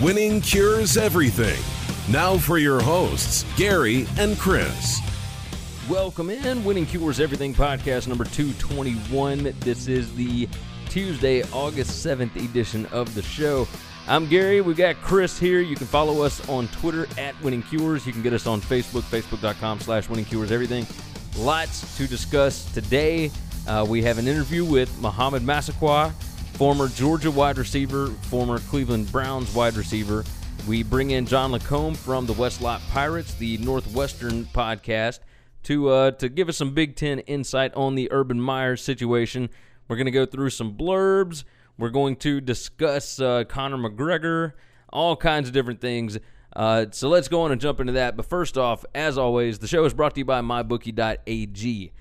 Winning cures everything. Now for your hosts, Gary and Chris. Welcome in, Winning Cures Everything podcast number 221. This is the Tuesday, August 7th edition of the show. I'm Gary. We've got Chris here. You can follow us on Twitter at Winning Cures. You can get us on Facebook, facebook.com slash Winning Cures Everything. Lots to discuss today. Uh, we have an interview with Mohamed Massaquoi, former Georgia wide receiver, former Cleveland Browns wide receiver. We bring in John LaCombe from the West Lot Pirates, the Northwestern podcast, to uh, to give us some Big Ten insight on the Urban Meyer situation. We're going to go through some blurbs. We're going to discuss uh, Conor McGregor, all kinds of different things. Uh, so let's go on and jump into that. But first off, as always, the show is brought to you by MyBookie.ag.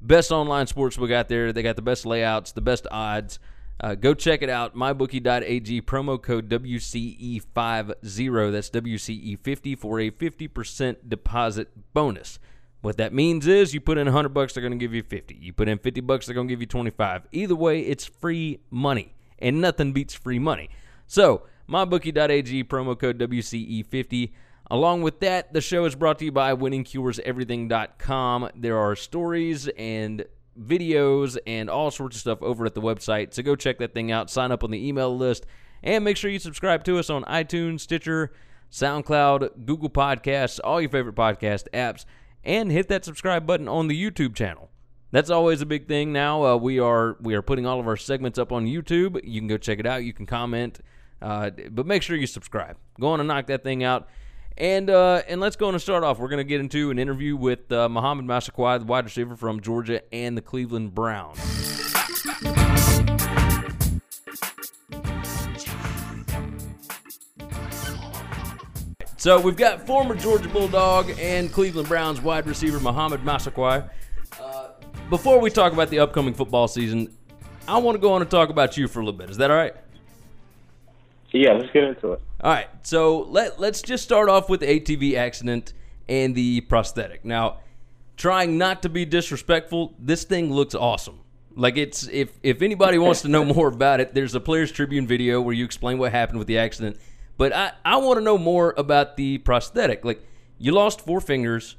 Best online sportsbook out there. They got the best layouts, the best odds. Uh, go check it out. MyBookie.ag, promo code WCE50. That's WCE50 for a 50% deposit bonus. What that means is you put in 100 bucks, they're going to give you 50. You put in 50 bucks, they're going to give you 25. Either way, it's free money and nothing beats free money. So, mybookie.ag, promo code WCE50. Along with that, the show is brought to you by winningcureseverything.com. There are stories and videos and all sorts of stuff over at the website. So go check that thing out, sign up on the email list, and make sure you subscribe to us on iTunes, Stitcher, SoundCloud, Google Podcasts, all your favorite podcast apps, and hit that subscribe button on the YouTube channel. That's always a big thing now. Uh, we are we are putting all of our segments up on YouTube. You can go check it out. You can comment, uh, but make sure you subscribe. Go on and knock that thing out. And uh, and let's go and start off. We're going to get into an interview with uh, Mohamed Massaquoi, the wide receiver from Georgia and the Cleveland Browns. So we've got former Georgia Bulldog and Cleveland Browns wide receiver Mohamed Massaquoi before we talk about the upcoming football season, I want to go on and talk about you for a little bit. Is that all right? Yeah, let's get into it. All right. So let let's just start off with the ATV accident and the prosthetic. Now, trying not to be disrespectful, this thing looks awesome. Like it's if if anybody wants to know more about it, there's a Players Tribune video where you explain what happened with the accident. But I I want to know more about the prosthetic. Like you lost four fingers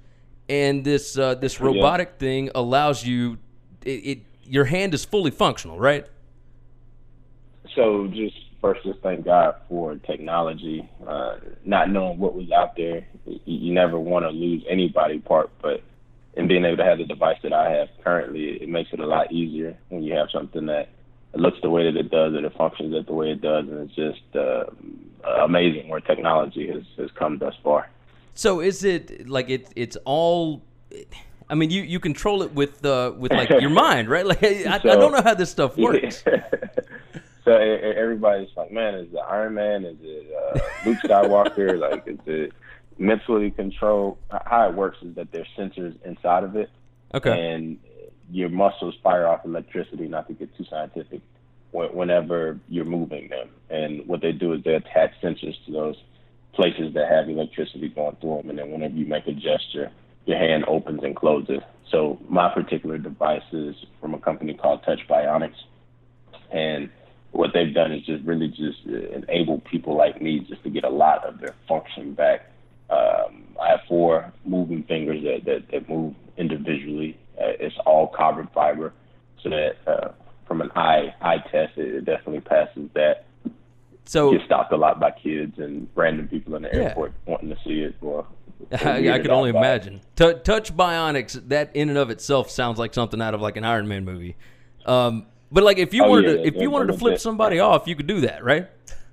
and this uh, this robotic yeah. thing allows you it, it, your hand is fully functional, right? So just first, just thank God for technology. Uh, not knowing what was out there, you, you never want to lose anybody part, but in being able to have the device that I have currently, it makes it a lot easier when you have something that it looks the way that it does, and it functions the way it does, and it's just uh, amazing where technology has, has come thus far. So is it like it? It's all. I mean, you, you control it with uh, with like your mind, right? Like I, so, I don't know how this stuff works. Everybody's like, man, is it Iron Man? Is it uh, Luke Skywalker? like, is it mentally controlled? How it works is that there's sensors inside of it, okay, and your muscles fire off electricity. Not to get too scientific, whenever you're moving them, and what they do is they attach sensors to those places that have electricity going through them, and then whenever you make a gesture, your hand opens and closes. So my particular device is from a company called Touch Bionics, and what they've done is just really just enable people like me just to get a lot of their function back. Um, I have four moving fingers that, that, that move individually. Uh, it's all carbon fiber, so that uh, from an eye eye test, it, it definitely passes that. So get stopped a lot by kids and random people in the yeah. airport wanting to see it. Well, I, I could only imagine. T- Touch Bionics, that in and of itself sounds like something out of like an Iron Man movie. Um, but like if you oh, wanted yeah, to, if you wanted to flip somebody off, you could do that, right?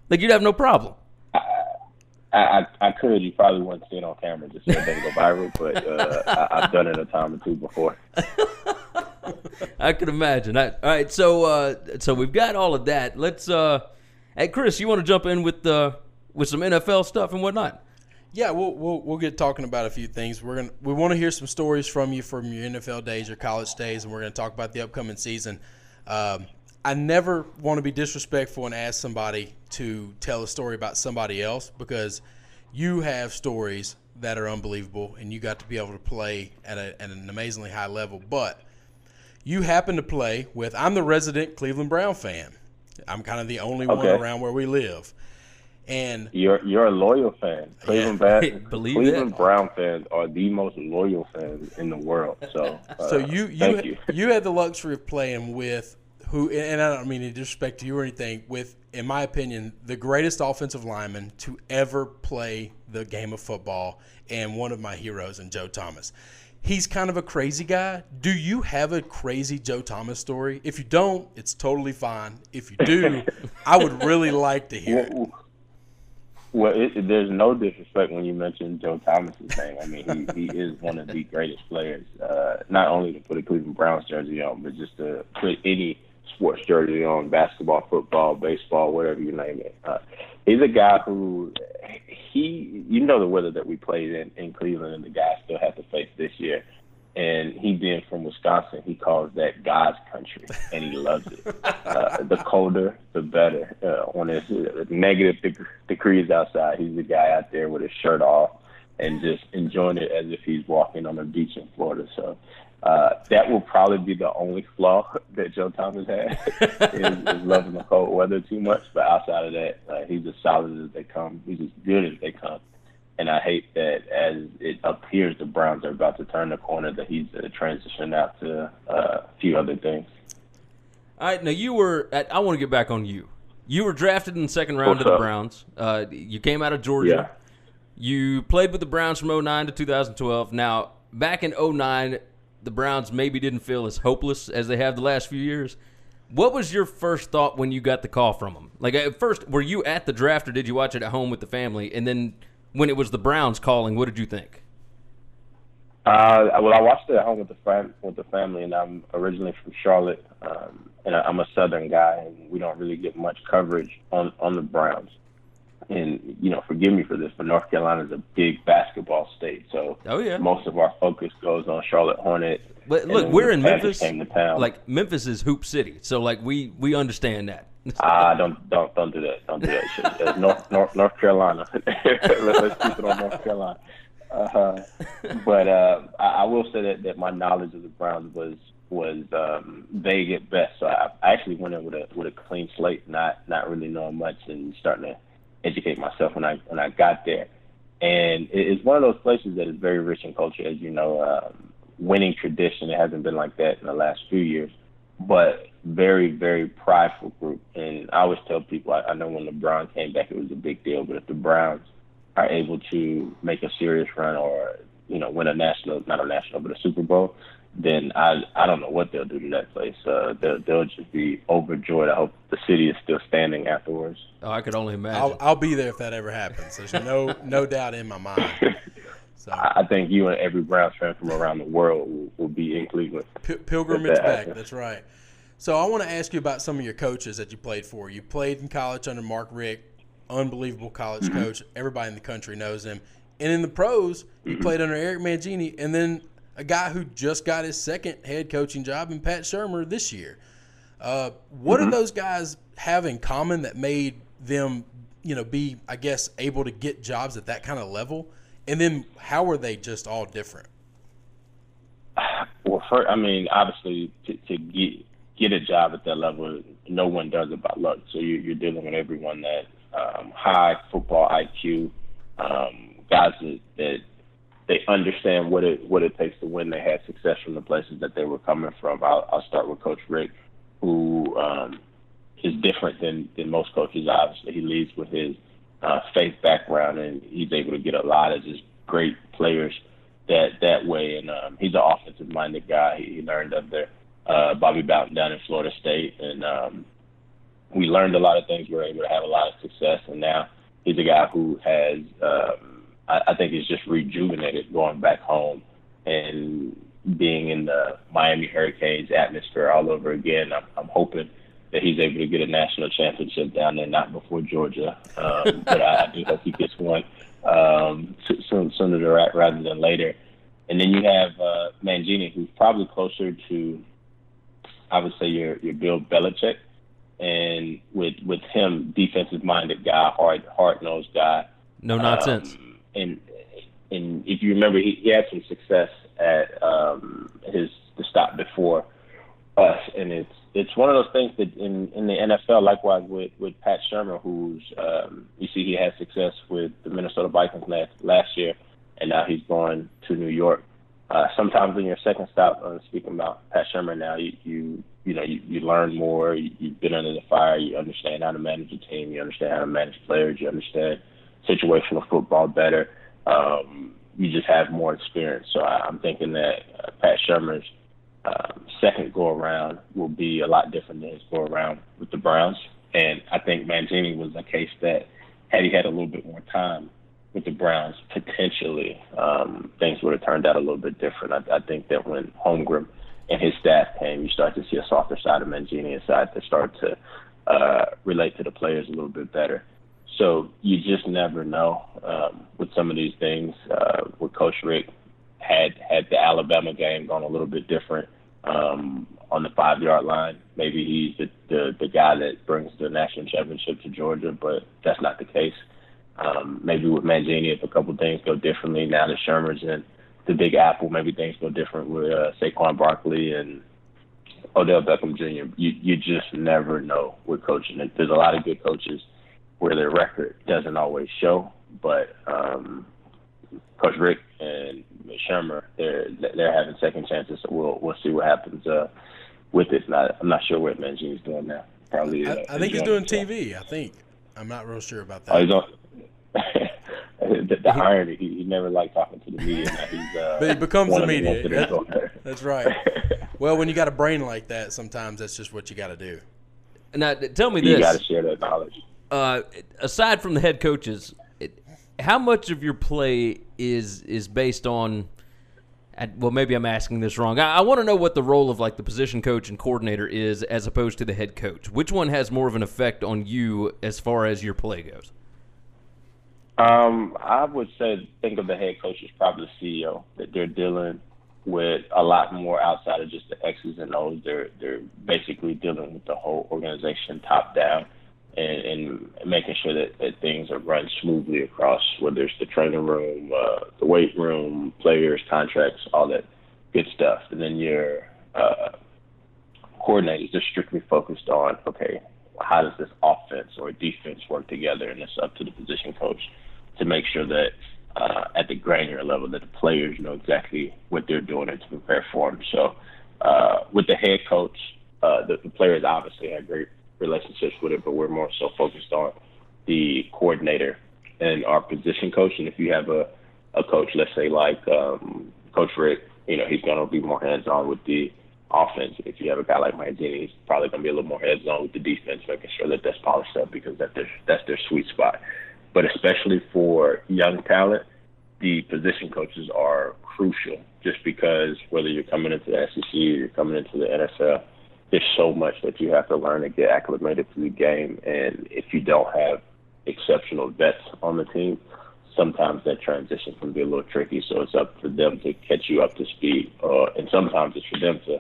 Like you'd have no problem. I, I, I could. You probably wouldn't see it on camera just so it doesn't go viral, but uh, I, have done it a time or two before. I could imagine. I, all right, so uh, so we've got all of that. Let's. Uh, Hey, Chris, you want to jump in with uh, with some NFL stuff and whatnot? Yeah, we'll, we'll we'll get talking about a few things. We're gonna we want to hear some stories from you from your NFL days, your college days, and we're gonna talk about the upcoming season. Um, I never want to be disrespectful and ask somebody to tell a story about somebody else because you have stories that are unbelievable, and you got to be able to play at, a, at an amazingly high level. But you happen to play with. I'm the resident Cleveland Brown fan. I'm kind of the only okay. one around where we live. And You're you're a loyal fan. Cleveland, Believe Cleveland. Brown fans are the most loyal fans in the world. So, uh, so you you you. you had the luxury of playing with who, and I don't mean to disrespect to you or anything. With, in my opinion, the greatest offensive lineman to ever play the game of football, and one of my heroes in Joe Thomas. He's kind of a crazy guy. Do you have a crazy Joe Thomas story? If you don't, it's totally fine. If you do, I would really like to hear it. Well, well it, there's no disrespect when you mention Joe Thomas's name. I mean, he, he is one of the greatest players, uh, not only to put a Cleveland Browns jersey on, but just to put any sports jersey on, basketball, football, baseball, whatever you name it. Uh, he's a guy who he, you know, the weather that we played in in Cleveland, and the guys still have to face this year. And he being from Wisconsin, he calls that God's country, and he loves it. Uh, the colder, the better. Uh, when it's uh, negative deg- degrees outside, he's the guy out there with his shirt off and just enjoying it as if he's walking on a beach in Florida. So uh, that will probably be the only flaw that Joe Thomas has is, is loving the cold weather too much. But outside of that, uh, he's as solid as they come. He's as good as they come. And I hate that as it appears the Browns are about to turn the corner, that he's uh, transitioned out to uh, a few other things. All right, now you were. At, I want to get back on you. You were drafted in the second round What's to the up? Browns. Uh, you came out of Georgia. You played with the Browns from 09 to 2012. Now, back in 09, the Browns maybe didn't feel as hopeless as they have the last few years. What was your first thought when you got the call from them? Like, at first, were you at the draft or did you watch it at home with the family? And then when it was the Browns calling, what did you think? Uh, well, I watched it at home with the fam- with the family, and I'm originally from Charlotte, um, and I'm a Southern guy, and we don't really get much coverage on on the Browns. And you know, forgive me for this, but North Carolina is a big basketball state, so Oh, yeah. most of our focus goes on Charlotte Hornets. But look, we're in Memphis. Came to town. Like Memphis is hoop city, so like we we understand that. Ah, don't don't don't do that. Don't do that shit. North North North Carolina. Let, let's keep it on North Carolina. Uh, but uh, I, I will say that, that my knowledge of the Browns was was um, vague at best. So I, I actually went in with a with a clean slate, not not really knowing much, and starting to educate myself when I when I got there. And it, it's one of those places that is very rich in culture, as you know. Um, winning tradition. It hasn't been like that in the last few years, but very, very prideful group. And I always tell people, I, I know when LeBron came back, it was a big deal. But if the Browns are able to make a serious run or you know win a national, not a national, but a Super Bowl, then I I don't know what they'll do to that place. Uh, they'll, they'll just be overjoyed. I hope the city is still standing afterwards. Oh, I could only imagine. I'll, I'll be there if that ever happens. There's no no doubt in my mind. So I I think you and every Browns fan from around the world will, will be in Cleveland. P- pilgrimage that back. happens. That's right. So I want to ask you about some of your coaches that you played for. You played in college under Mark Richt, unbelievable college Mm-hmm. coach. Everybody in the country knows him. And in the pros, Mm-hmm. you played under Eric Mangini, and then a guy who just got his second head coaching job in Pat Shurmur this year. Uh, what Mm-hmm. do those guys have in common that made them, you know, be I guess able to get jobs at that kind of level? And then how are they just all different? Well, first, I mean, obviously, to, to get get a job at that level, no one does it by luck. So you, you're dealing with everyone that um, high football IQ, um, guys that, that they understand what it what it takes to win. They had success from the places that they were coming from. I'll, I'll start with Coach Richt, who um, is different than than most coaches. Obviously, he leads with his uh, faith background, and he's able to get a lot of just great players that that way. And um, he's an offensive minded guy. He, he learned under uh, Bobby Bowden down in Florida State, and um, we learned a lot of things. We were able to have a lot of success, and now he's a guy who has, um, I, I think, is just rejuvenated going back home and being in the Miami Hurricanes atmosphere all over again. I'm, I'm hoping that he's able to get a national championship down there, not before Georgia, um, but I, I do hope he gets one um, so- soon, sooner to ra- rather than later. And then you have uh, Mangini, who's probably closer to, I would say, your your Bill Belichick, and with with him, defensive minded guy, hard hard nosed guy. no nonsense. Um, and and if you remember, he, he had some success at um, his the stop before us, and it's it's one of those things that in in the NFL, likewise with with Pat Shurmur, who's um, you see he had success with the Minnesota Vikings last last year, and now he's going to New York. Uh, sometimes in your second stop, uh, speaking about Pat Shurmur now, you you you know you, you learn more. You, you've been under the fire. You understand how to manage a team. You understand how to manage players. You understand situational football better. Um, you just have more experience. So I, I'm thinking that uh, Pat Shurmur's um, second go around will be a lot different than his go around with the Browns. And I think Mangini was a case that had he had a little bit more time with the Browns, potentially um, things would have turned out a little bit different. I, I think that when Holmgren and his staff came, you start to see a softer side of Mangini, a side that start to uh, relate to the players a little bit better. So you just never know um, with some of these things. Uh, with Coach Richt, had had the Alabama game gone a little bit different um, on the five yard line, maybe he's the, the the guy that brings the national championship to Georgia, but that's not the case. Um, maybe with Mangini, if a couple things go differently now that Shurmur's in the Big Apple, maybe things go different with uh, Saquon Barkley and Odell Beckham Jr. You you just never know with coaching. There's a lot of good coaches where their record doesn't always show, but um, Coach Richt and Shurmur, they're they're having second chances. So we'll we'll see what happens uh, with it. Not, I'm not sure what Mangini's doing now. Probably. Uh, I, I think he's doing TV. I think. I'm not real sure about that. Oh, he's on. the, the irony, he, he never liked talking to the media. Now he's, uh, but he becomes the media. That, that's right. well, when you got a brain like that, sometimes that's just what you got to do. Now, tell me this. You got to share that knowledge. Uh, aside from the head coaches, how much of your play is is based on well maybe i'm asking this wrong. I, I want to know what the role of like the position coach and coordinator is as opposed to the head coach. Which one has more of an effect on you as far as your play goes? Um, i would say think of the head coach as probably the ceo that they're dealing with a lot more outside of just the x's and o's. They're they're basically dealing with the whole organization top down and, and making sure that, that things are run smoothly across, whether it's the training room, uh, the weight room, players, contracts, all that good stuff. And then your uh, coordinators are strictly focused on, okay, how does this offense or defense work together? And it's up to the position coach to make sure that uh, at the granular level that the players know exactly what they're doing and to prepare for them. So uh, with the head coach, uh, the, the players obviously have great relationships with it, but we're more so focused on the coordinator and our position coach. And if you have a, a coach, let's say like um, Coach Richt, you know, he's going to be more hands on with the offense. If you have a guy like Mangini, he's probably going to be a little more hands on with the defense, making sure that that's polished up because that's their, that's their sweet spot. But especially for young talent, the position coaches are crucial just because whether you're coming into the SEC or you're coming into the NFL, there's so much that you have to learn to get acclimated to the game. And if you don't have exceptional vets on the team, sometimes that transition can be a little tricky. So it's up for them to catch you up to speed, uh, and sometimes it's for them to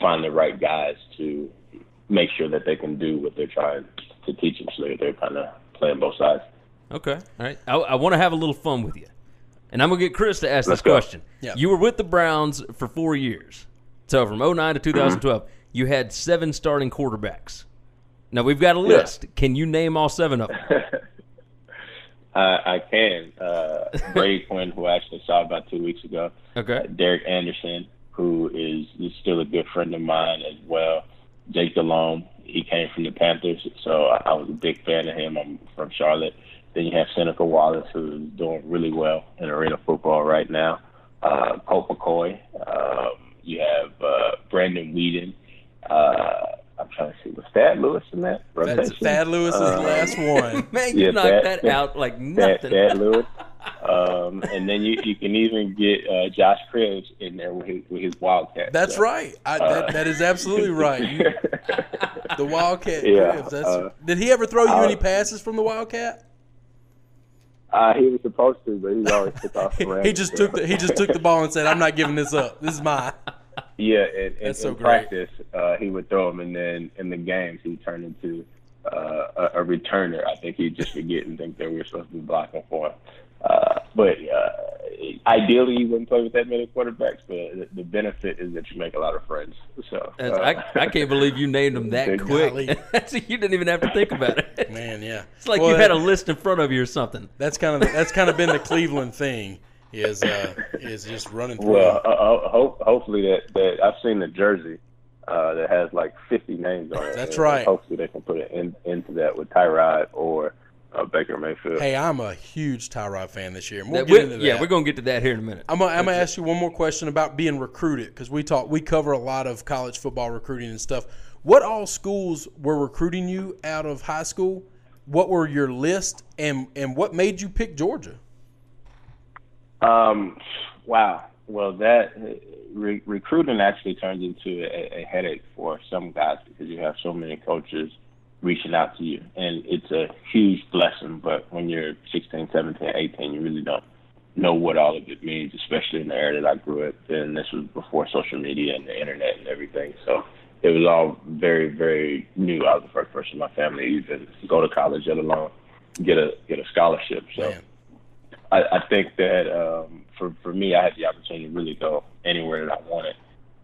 find the right guys to make sure that they can do what they're trying to teach them. So they're kind of playing both sides. Okay, all right. I, I want to have a little fun with you, and I'm gonna get Chris to ask Let's this go. question. Yeah. You were with the Browns for four years, so from 09 to 2012. Mm-hmm. You had seven starting quarterbacks. Now we've got a list. Can you name all seven of them? I, I can. Uh, Brady Quinn, who I actually saw about two weeks ago. Okay. Uh, Derek Anderson, who is, is still a good friend of mine as well. Jake Delhomme, he came from the Panthers, so I, I was a big fan of him. I'm from Charlotte. Then you have Seneca Wallace, who's doing really well in arena football right now. Uh, Colt McCoy. Um, you have uh, Brandon Weeden. Uh, I'm trying to see, was Thad Lewis in that That's rotation? Thad Lewis's Uh, last one. Man, you Yeah, knocked that- that, out like nothing. Thad Lewis. Um, and then you, you can even get uh, Josh Cribbs in there with his, with his Wildcat. That's So, right. I, uh, that, that is absolutely right. You, the Wildcat. Yeah, Cribbs, That's, uh, did he ever throw you uh, any passes from the Wildcat? Uh, he was supposed to, but he always took off the He just took the he just took the ball and said, "I'm not giving this up. This is mine." Yeah, and, and so in great. practice, uh, he would throw him, and then in the games, he turned into uh, a, a returner. I think he'd just forget and think that we were supposed to be blocking for him. Uh, but uh, ideally, you wouldn't play with that many quarterbacks. But the benefit is that you make a lot of friends. So uh, I, I can't believe you named them that quick. you didn't even have to think about it. Man, yeah, it's like well, you had a list in front of you or something. That's kind of that's kind of been the Cleveland thing is uh, is just running through. Well, uh, ho- hopefully that, that I've seen the jersey uh, that has like 50 names on it. That's right. Hopefully they can put it in, into that with Tyrod or uh, Baker Mayfield. Hey, I'm a huge Tyrod fan this year. We'll that, we, yeah, we're gonna get to that here in a minute. I'm gonna, I'm gonna ask you one more question about being recruited because we talk we cover a lot of college football recruiting and stuff. What all schools were recruiting you out of high school? What were your list and and what made you pick Georgia? Um, wow. Well, that re- recruiting actually turns into a, a headache for some guys because you have so many coaches reaching out to you, and it's a huge blessing. But when you're 16, 17, 18, you really don't know what all of it means, especially in the era that I grew up in. This was before social media and the internet and everything, so it was all very, very new. I was the first person in my family to even go to college, let alone get a get a scholarship. So. Man I, I think that um, for for me, I had the opportunity to really go anywhere that I wanted,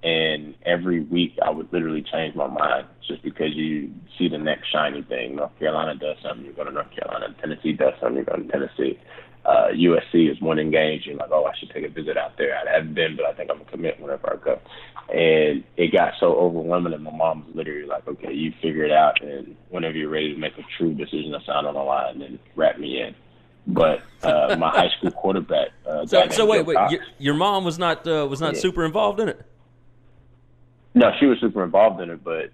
and every week I would literally change my mind just because you see the next shiny thing. North Carolina does something, you go to North Carolina. Tennessee does something, you go to Tennessee. Uh, USC is winning games. You're like, oh, I should take a visit out there. I haven't been, but I think I'm gonna commit whenever I go. And it got so overwhelming that my mom was literally like, okay, you figure it out, and whenever you're ready to make a true decision to sign on the line, then wrap me in but uh, my high school quarterback. Uh, so, so wait, wait, your, your, mom was not uh, was not yeah. super involved in it. No, she was super involved in it, but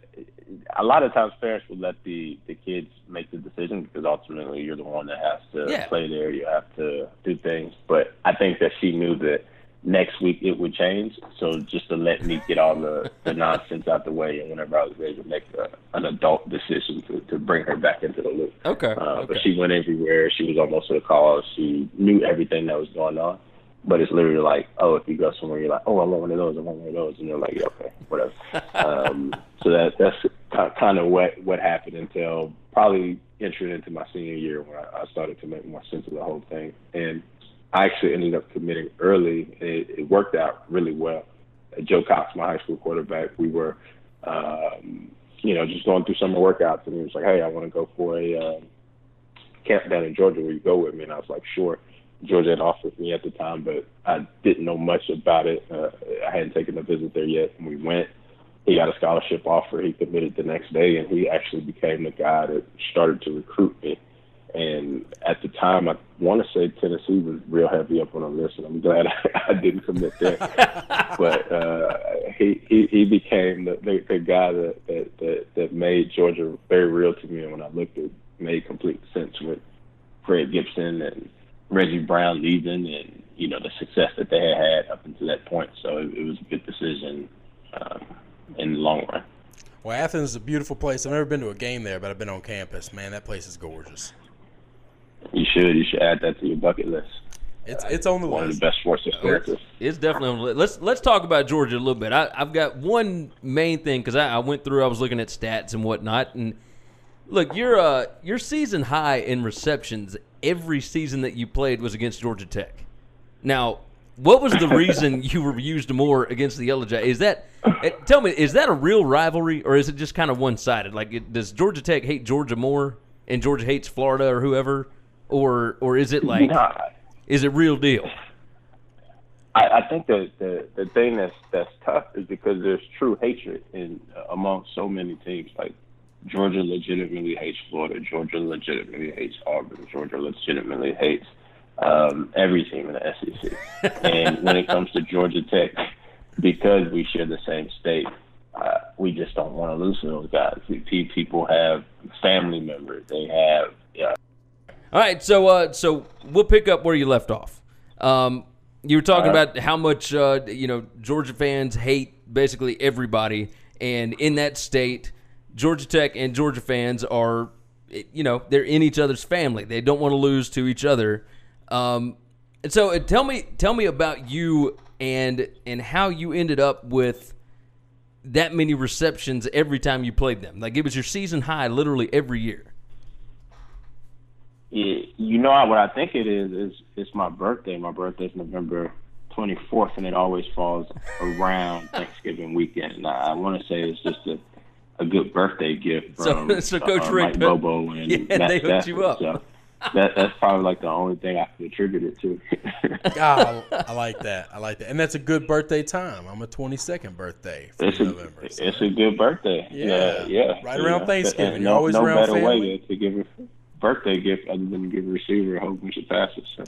a lot of times parents will let the the kids make the decision because ultimately you're the one that has to yeah. play there. You have to do things, but I think that she knew that next week it would change. So just to let me get all the, the nonsense out the way, and whenever I was ready to make a, an adult decision to, to bring her back into the loop. Okay. Uh, okay. But she went everywhere. She was almost to the call. She knew everything that was going on. But it's literally like, oh, if you go somewhere, you're like, oh, I want one of those, I want one of those, and they're like, yeah, okay, whatever. um, so that that's kind of what what happened until probably entering into my senior year when I, I started to make more sense of the whole thing. And I actually ended up committing early, and it, it worked out really well. Joe Cox, my high school quarterback, we were, um, you know, just going through summer workouts, and he was like, "Hey, I want to go for a uh, camp down in Georgia. Will you go with me?" And I was like, "Sure." Georgia had offered me at the time, but I didn't know much about it. Uh, I hadn't taken a visit there yet, and we went. He got a scholarship offer. He committed the next day, and he actually became the guy that started to recruit me. And at the time, I want to say Tennessee was real heavy up on the list, and I'm glad I, I didn't commit there. but uh, he, he he became the, the, the guy that, that that that made Georgia very real to me. And when I looked at, it made complete sense with Fred Gibson and Reggie Brown leaving, and you know the success that they had had up until that point. So it, it was a good decision um, in the long run. Well, Athens is a beautiful place. I've never been to a game there, but I've been on campus. Man, that place is gorgeous. You should. You should add that to your bucket list. It's it's on the one list. of the best sports experiences. It's definitely on the list. Let's let's talk about Georgia a little bit. I, have got one main thing because I, I, went through. I was looking at stats and whatnot, and look, your uh your season high in receptions every season that you played was against Georgia Tech. Now, what was the reason you were used more against the Yellow Jackets? Is that eh, tell me is that a real rivalry or is it just kind of one sided? Like, it, does Georgia Tech hate Georgia more, and Georgia hates Florida or whoever? Or or is it like nah. is it real deal? I, I think the, the the thing that's that's tough is because there's true hatred in uh, among so many teams. Like Georgia legitimately hates Florida. Georgia legitimately hates Auburn. Georgia legitimately hates um, every team in the SEC. and when it comes to Georgia Tech, because we share the same state, uh, we just don't want to lose to those guys. People have family members. They have uh, all right, so uh, so we'll pick up where you left off. Um, you were talking about how much uh, you know Georgia fans hate basically everybody, and in that state, Georgia Tech and Georgia fans are, you know, they're in each other's family. They don't want to lose to each other. Um, and so, uh, tell me, tell me about you and and how you ended up with that many receptions every time you played them. Like it was your season high, literally every year. Yeah, you know what I think it is is it's my birthday. My birthday's November 24th, and it always falls around Thanksgiving weekend. And I, I want to say it's just a a good birthday gift from So- so Coach uh, Richt Mike Bobo and Yeah, Matt they hooked you up. So that that's probably like the only thing I can attribute it to. Ah, I, I like that. I like that, and that's a good birthday time. I'm a 22nd birthday for it's a November. so- it's a good birthday. Yeah. yeah. Right You around know, Thanksgiving. and You're No, always no around better family. way to give a birthday gift other than give a receiver a whole bunch of passes. So,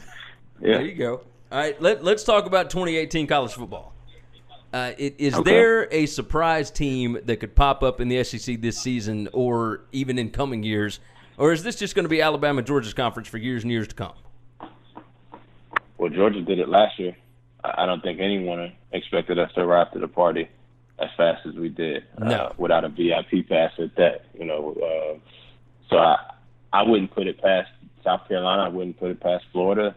yeah. There you go. All right, let, let's talk about 2018 college football. Uh, it, is Okay. there a surprise team that could pop up in the SEC this season or even in coming years? Or is this just going to be Alabama Georgia's conference for years and years to come? Well, Georgia did it last year. I I don't think anyone expected us to arrive to the party as fast as we did, No. uh, without a VIP pass at that. You know, uh, so I I wouldn't put it past South Carolina. I wouldn't put it past Florida,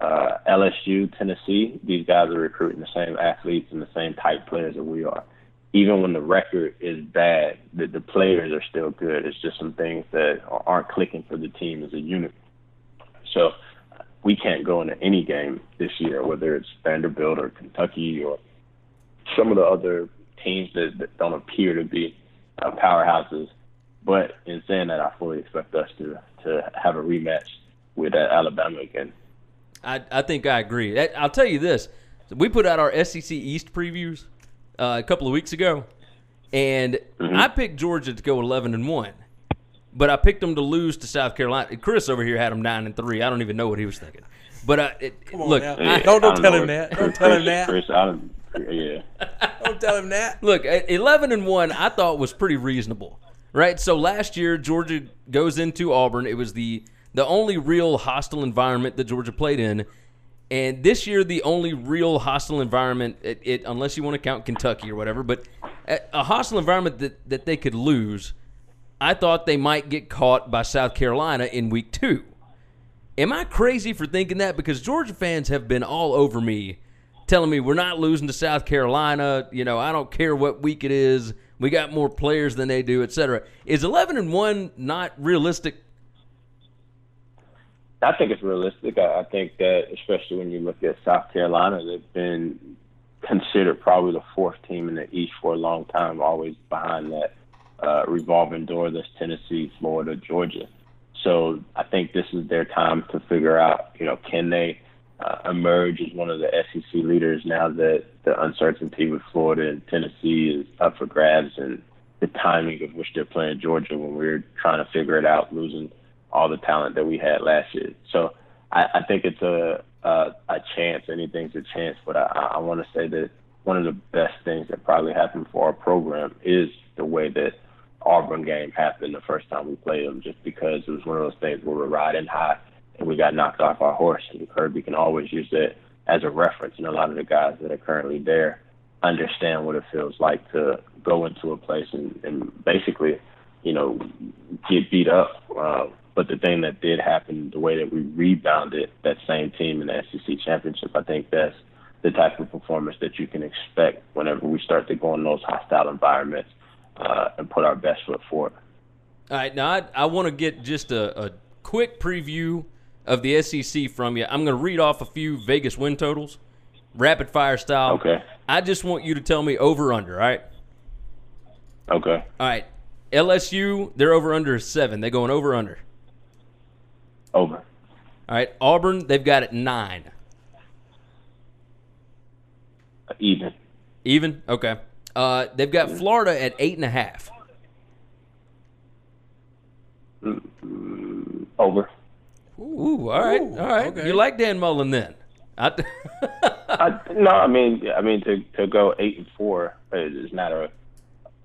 uh, LSU, Tennessee. These guys are recruiting the same athletes and the same type players that we are. Even when the record is bad, the, the players are still good. It's just some things that aren't clicking for the team as a unit. So we can't go into any game this year, whether it's Vanderbilt or Kentucky or some of the other teams that, that don't appear to be uh, powerhouses. But in saying that, I fully expect us to to have a rematch with uh, Alabama again. I, I think I agree. I- I'll tell you this: we put out our SEC East previews uh, a couple of weeks ago, and I picked Georgia to go eleven and one, but I picked them to lose to South Carolina. Chris over here had them nine and three. I don't even know what he was thinking. But uh, it, Come on look, now. I- Don't- don't I tell know him that. Don't tell him that. Chris, I don't, yeah. Don't tell him that. Look, 11 and 1 I thought was pretty reasonable. Right? So last year Georgia goes into Auburn. It was the the only real hostile environment that Georgia played in. And this year the only real hostile environment it, it unless you want to count Kentucky or whatever, but a, hostile environment that that they could lose. I thought they might get caught by South Carolina in week 2. Am I crazy for thinking that? Because Georgia fans have been all over me, telling me we're not losing to South Carolina. You know, I don't care what week it is. We got more players than they do, etc. Is eleven and one not realistic? I think it's realistic. I, I think that, especially when you look at South Carolina, they've been considered probably the fourth team in the East for a long time, always behind that uh, revolving door that's Tennessee, Florida, Georgia. So I think this is their time to figure out, you know, can they uh, emerge as one of the SEC leaders now that the uncertainty with Florida and Tennessee is up for grabs and the timing of which they're playing Georgia when we were trying to figure it out, losing all the talent that we had last year. So I, I think it's a, a a chance. Anything's a chance, but I, I want to say that one of the best things that probably happened for our program is the way that Auburn game happened the first time we played them, just because it was one of those things where we're riding high and we got knocked off our horse. And Kirby can always use that as a reference, and a lot of the guys that are currently there understand what it feels like to go into a place and, and basically, you know, get beat up. Uh, but the thing that did happen, the way that we rebounded that same team in the SEC championship, I think that's the type of performance that you can expect whenever we start to go in those hostile environments uh, and put our best foot forward. All right, now I, I want to get just a, a quick preview of the SEC from you. I'm going to read off a few Vegas win totals, rapid fire style. Okay. I just want you to tell me over under. All right. Okay. All right. LSU, they're over under seven. They're going over under. Over. All right. Auburn, they've got it nine. Even. Even? Okay. Uh, they've got Florida at eight and a half. Over. Ooh, all right, Ooh, all right. okay. You like Dan Mullen then? I, I, no, I mean, I mean to to go eight and four is not a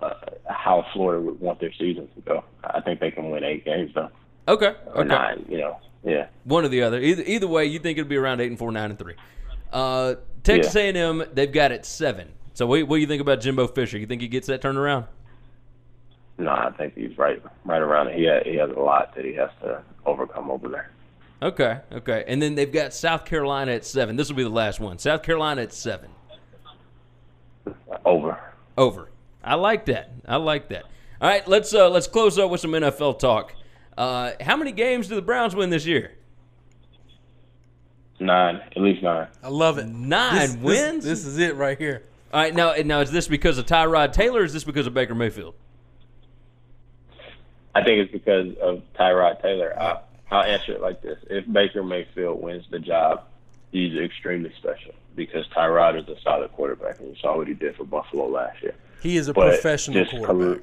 uh, how Florida would want their season to go. I think they can win eight games though, okay, or okay. nine. You know, yeah. One or the other. Either either way, you think it'll be around eight and four, nine and three. Uh, Texas Yeah. A&M, they've got it seven. So what, what do you think about Jimbo Fisher? You think he gets that turned around? No, I think he's right right around it. He ha he has a lot that he has to overcome over there. Okay, okay. And then they've got South Carolina at seven. This will be the last one. South Carolina at seven. Over. Over. I like that. I like that. All right, let's uh, let's close up with some NFL talk. Uh, how many games do the Browns win this year? Nine, at least nine. I love it. Nine This- this- wins? This, is it right here. All right, now now is this because of Tyrod Taylor? or Is this because of Baker Mayfield? I think it's because of Tyrod Taylor. I, I'll answer it like this: If Baker Mayfield wins the job, he's extremely special because Tyrod is a solid quarterback, and you saw what he did for Buffalo last year. He is a But professional quarterback.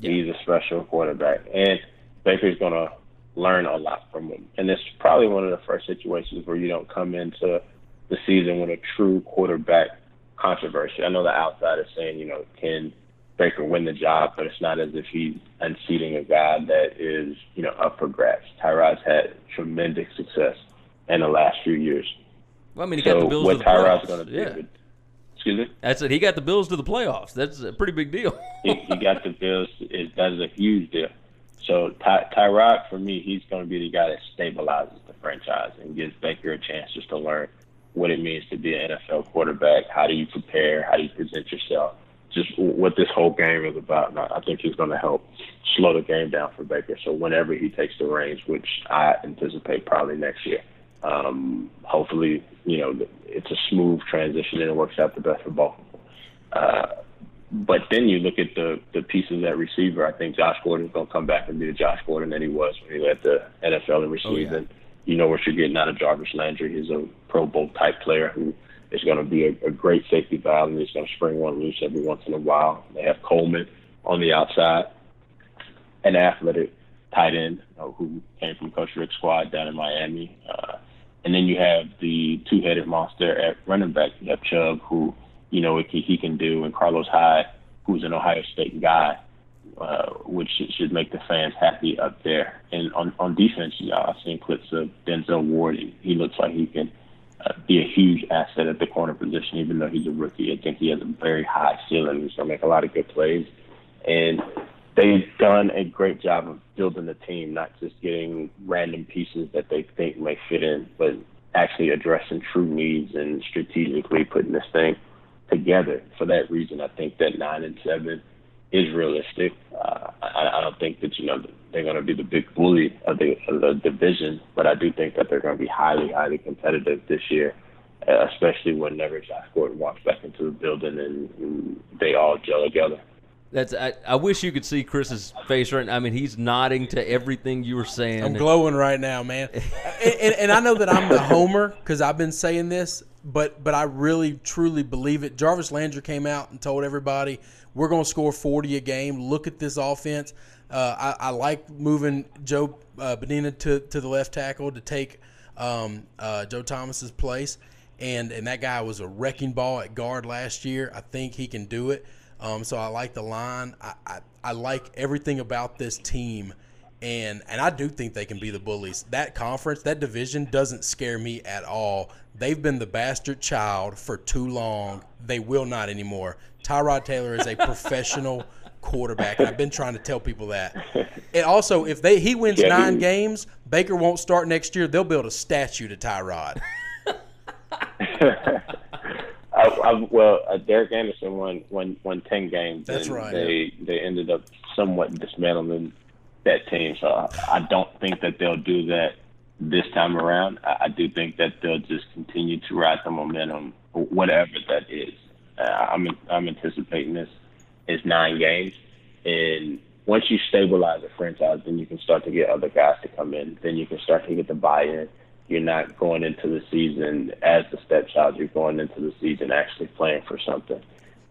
He's a special quarterback, and Baker's going to learn a lot from him. And it's probably one of the first situations where you don't come into the season with a true quarterback controversy. I know the outside is saying, you know, can Baker win the job, but it's not as if he's unseating a guy that is, you know, up for grabs. Tyrod's had tremendous success in the last few years. Well, I mean, he got the Bills what to the Tyrod's playoffs. going to do? yeah, Excuse me. that's it. He got the Bills to the playoffs. That's a pretty big deal. he, he got the Bills. It, that is a huge deal. So Ty, Tyrod, for me, he's going to be the guy that stabilizes the franchise and gives Baker a chance just to learn what it means to be an NFL quarterback. How do you prepare? How do you present yourself? Just what this whole game is about. And I think he's going to help slow the game down for Baker. So whenever he takes the reins, which I anticipate probably next year, um, hopefully, you know, it's a smooth transition and it works out the best for both. Uh, but then you look at the the pieces at receiver. I think Josh Gordon's going to come back and be the Josh Gordon that he was when he led the NFL in receiving. yeah. You know what you're getting out of Jarvis Landry. He's a Pro Bowl type player who is going to be a, a great safety valve and he's going to spring one loose every once in a while. They have Coleman on the outside, an athletic tight end you know, who came from Coach Richt's squad down in Miami. Uh, and then you have the two-headed monster at running back. You have Chubb, who you know what he, can do, and Carlos Hyde, who's an Ohio State guy, uh, which should, make the fans happy up there. And on on defense, you know, I've seen clips of Denzel Ward. He, he looks like he can uh, be a huge asset at the corner position, even though he's a rookie. I think he has a very high ceiling. He's going to make a lot of good plays, and they've done a great job of building the team, not just getting random pieces that they think may fit in, but actually addressing true needs and strategically putting this thing together. For that reason, I think that nine and seven is realistic. Uh, I, I don't think that you know they're going to be the big bully of the, of the division, but I do think that they're going to be highly, highly competitive this year, uh, especially whenever Josh Gordon walks back into the building and, and they all gel together. That's. I, I wish you could see Chris's face right now. I mean, he's nodding to everything you were saying. I'm glowing right now, man. and, and, and I know that I'm the homer because I've been saying this, but but I really truly believe it. Jarvis Landry came out and told everybody we're going to score 40 a game. Look at this offense. Uh, I, I like moving Joe uh, Benina to, to the left tackle to take um, uh, Joe Thomas's place, and and that guy was a wrecking ball at guard last year. I think he can do it. Um, so I like the line. I, I, I like everything about this team and and I do think they can be the bullies. That conference, that division doesn't scare me at all. They've been the bastard child for too long. They will not anymore. Tyrod Taylor is a professional quarterback, and I've been trying to tell people that. And also, if they he wins Yeah, nine he- games, Baker won't start next year. They'll build a statue to Tyrod. I, I, well, uh, Derek Anderson won, won won ten games. That's and right. They they ended up somewhat dismantling that team. So I, don't think that they'll do that this time around. I, do think that they'll just continue to ride the momentum, whatever that is. Uh, I'm I'm anticipating this is nine games, and once you stabilize a franchise, then you can start to get other guys to come in. Then you can start to get the buy-in. You're not going into the season as the stepchild. You're going into the season actually playing for something.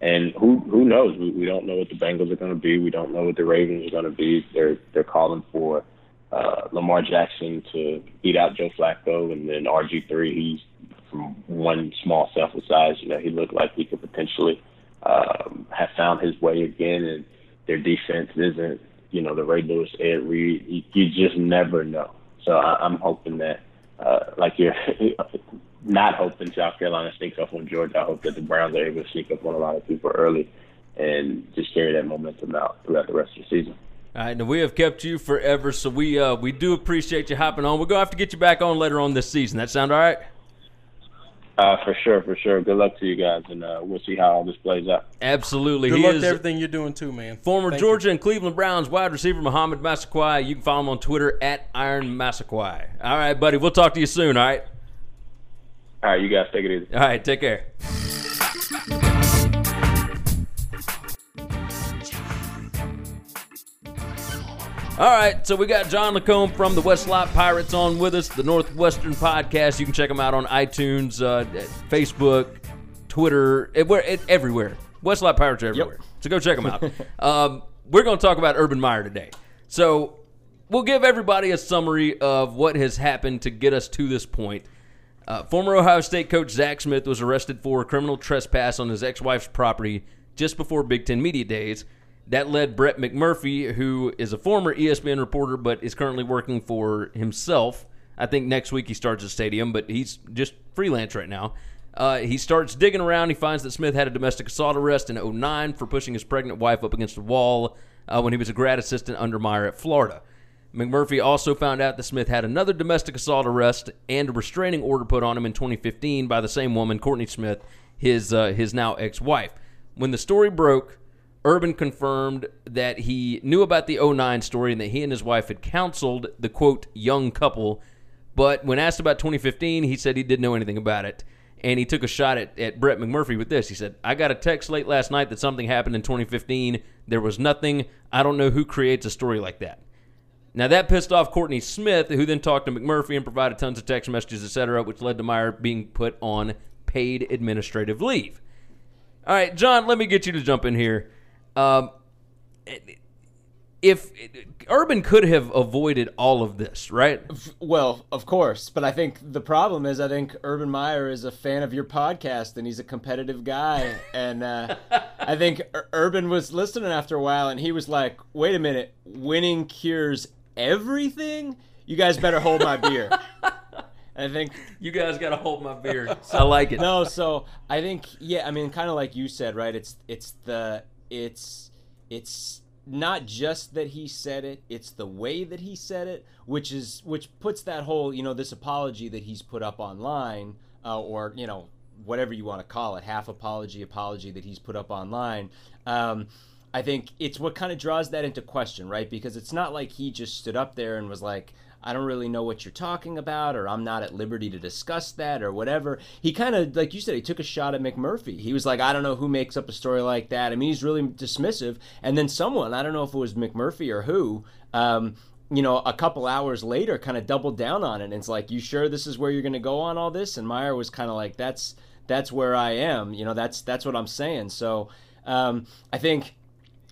And who who knows? We, we don't know what the Bengals are going to be. We don't know what the Ravens are going to be. They're they're calling for uh, Lamar Jackson to beat out Joe Flacco, and then RG three. He's from one small sample size. You know, he looked like he could potentially um, have found his way again. And their defense isn't, you know, the Ray Lewis, Ed Reed. You, you just never know. So I, I'm hoping that, uh, like you're not hoping South Carolina sneaks up on Georgia. I hope that the Browns are able to sneak up on a lot of people early and just carry that momentum out throughout the rest of the season. All right, now we have kept you forever, so we uh, we do appreciate you hopping on. We're gonna have to get you back on later on this season. That sound all right? Uh, for sure, for sure. Good luck to you guys, and uh, we'll see how all this plays out. Absolutely. Good he luck is to everything you're doing too, man. former Thank Georgia and Cleveland Browns wide receiver Mohamed Massaquoi. You can follow him on Twitter at Iron Massaquoi. All right, buddy. We'll talk to you soon. All right. All right, you guys take it easy. All right. Take care. All right, so we got John LaCombe from the West Lot Pirates on with us, the Northwestern podcast. You can check them out on iTunes, uh, Facebook, Twitter, it, everywhere. West Lot Pirates are everywhere. So go check them out. um, we're going to talk about Urban Meyer today. So we'll give everybody a summary of what has happened to get us to this point. Uh, former Ohio State coach Zach Smith was arrested for criminal trespass on his ex-wife's property just before Big Ten Media Days. That led Brett McMurphy, who is a former ESPN reporter but is currently working for himself. I think next week he starts at Stadium, but he's just freelance right now. Uh, he starts digging around. He finds that Smith had a domestic assault arrest in 09 for pushing his pregnant wife up against a wall uh, when he was a grad assistant under Meyer at Florida. McMurphy also found out that Smith had another domestic assault arrest and a restraining order put on him in 2015 by the same woman, Courtney Smith, his uh, his now ex-wife. When the story broke, Urban confirmed that he knew about the 09 story and that he and his wife had counseled the quote young couple, but when asked about 2015, he said he didn't know anything about it. And he took a shot at, at Brett McMurphy with this. He said, I got a text late last night that something happened in 2015. There was nothing. I don't know who creates a story like that. Now that pissed off Courtney Smith, who then talked to McMurphy and provided tons of text messages, etc., which led to Meyer being put on paid administrative leave. All right, John, let me get you to jump in here. Um, if Urban could have avoided all of this, right? Well, of course, but I think the problem is I think Urban Meyer is a fan of your podcast and he's a competitive guy, and uh, I think Urban was listening after a while and he was like, "Wait a minute, winning cures everything. You guys better hold my beer." I think You guys got to hold my beer. I like it. no, so I think yeah, I mean kind of like you said, right? It's it's the it's it's not just that he said it, it's the way that he said it, which is which puts that whole, you know, this apology that he's put up online uh, or, you know, whatever you want to call it, half apology, apology that he's put up online. Um, I think it's what kind of draws that into question, right? Because it's not like he just stood up there and was like, I don't really know what you're talking about, or I'm not at liberty to discuss that, or whatever. He kind of, like you said, he took a shot at McMurphy. He was like, I don't know who makes up a story like that. I mean, he's really dismissive. And then someone, I don't know if it was McMurphy or who, um, you know, a couple hours later, kind of doubled down on it. And it's like, you sure this is where you're going to go on all this? And Meyer was kind of like, that's that's where I am. You know, that's that's what I'm saying. So um, I think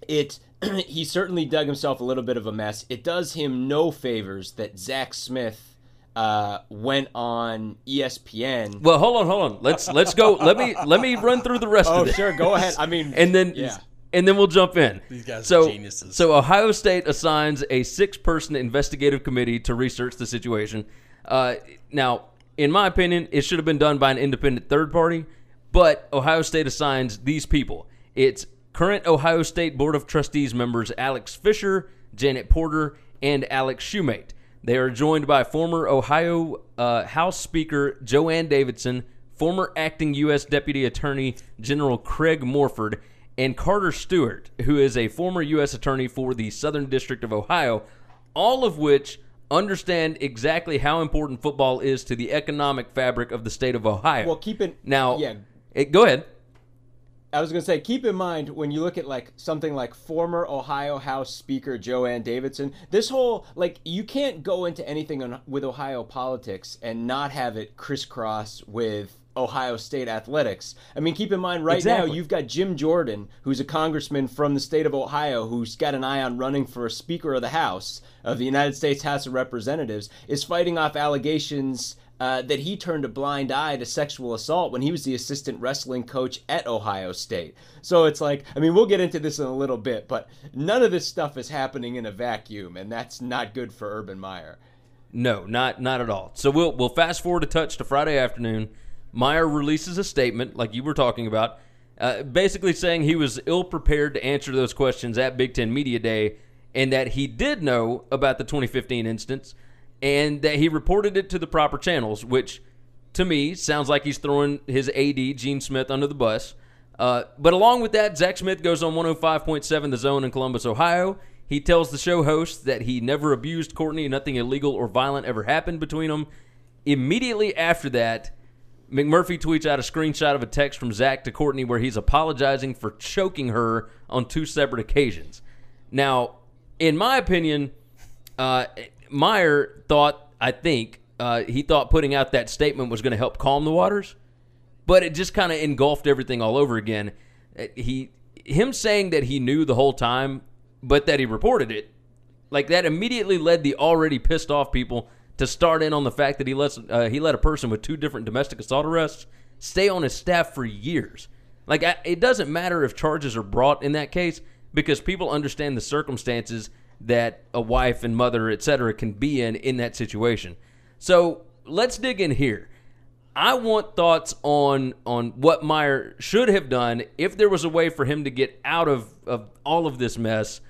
it he certainly dug himself a little bit of a mess. It does him no favors that Zach Smith uh, went on ESPN. Well, hold on, hold on. Let's let's go. Let me let me run through the rest oh, of it. sure, go ahead. I mean, and then yeah. and then we'll jump in. These guys are geniuses. So Ohio State assigns a six-person investigative committee to research the situation. Uh, now, in my opinion, it should have been done by an independent third party, but Ohio State assigns these people. It's current Ohio State Board of Trustees members Alex Fisher, Janet Porter, and Alex Shumate. They are joined by former Ohio uh, House Speaker Jo Ann Davidson, former acting U.S. Deputy Attorney General Craig Morford, and Carter Stewart, who is a former U.S. Attorney for the Southern District of Ohio, all of which understand exactly how important football is to the economic fabric of the state of Ohio. well, keep it now, Yeah, it, go ahead. I was going to say, keep in mind when you look at like something like former Ohio House Speaker Jo Ann Davidson, this whole like you can't go into anything on, with Ohio politics and not have it crisscross with Ohio State athletics. I mean, keep in mind right now you've got Jim Jordan, who's a congressman from the state of Ohio, who's got an eye on running for a Speaker of the House of the United States House of Representatives, is fighting off allegations uh, that he turned a blind eye to sexual assault when he was the assistant wrestling coach at Ohio State. So it's like, I mean, we'll get into this in a little bit, but none of this stuff is happening in a vacuum, and that's not good for Urban Meyer. No, not not at all. So we'll we'll fast forward a touch to Friday afternoon. Meyer releases a statement, like you were talking about, uh, basically saying he was ill prepared to answer those questions at Big Ten Media Day, and that he did know about the 2015 instance, and that he reported it to the proper channels, which to me, sounds like he's throwing his AD, Gene Smith, under the bus. Uh, but along with that, Zach Smith goes on 105.7 The Zone in Columbus, Ohio. He tells the show host that he never abused Courtney, nothing illegal or violent ever happened between them. Immediately after that, McMurphy tweets out a screenshot of a text from Zach to Courtney where he's apologizing for choking her on two separate occasions. Now, in my opinion, uh, Meyer thought, I think, uh, he thought putting out that statement was going to help calm the waters, but it just kind of engulfed everything all over again. Uh, he, him saying that he knew the whole time, but that he reported it, like that immediately led the already pissed off people to start in on the fact that he lets uh, he let a person with two different domestic assault arrests stay on his staff for years. Like it doesn't matter if charges are brought in that case because people understand the circumstances that a wife and mother, etc., can be in in that situation. So let's dig in here. I want thoughts on on what Meyer should have done if there was a way for him to get out of, of all of this mess.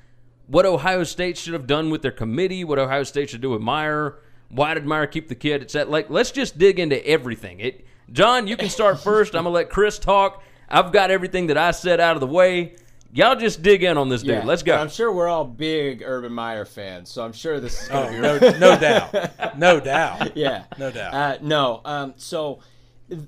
What Ohio State should have done with their committee, what Ohio State should do with Meyer, why did Meyer keep the kid? That like let's just dig into everything. It John, you can start first. I'm gonna let Chris talk. I've got everything that I said out of the way. Y'all just dig in on this dude. Yeah, Let's go. I'm sure we're all big Urban Meyer fans, so I'm sure this is going to Oh, be no, no doubt, no doubt. yeah, No doubt. Uh, no, um, so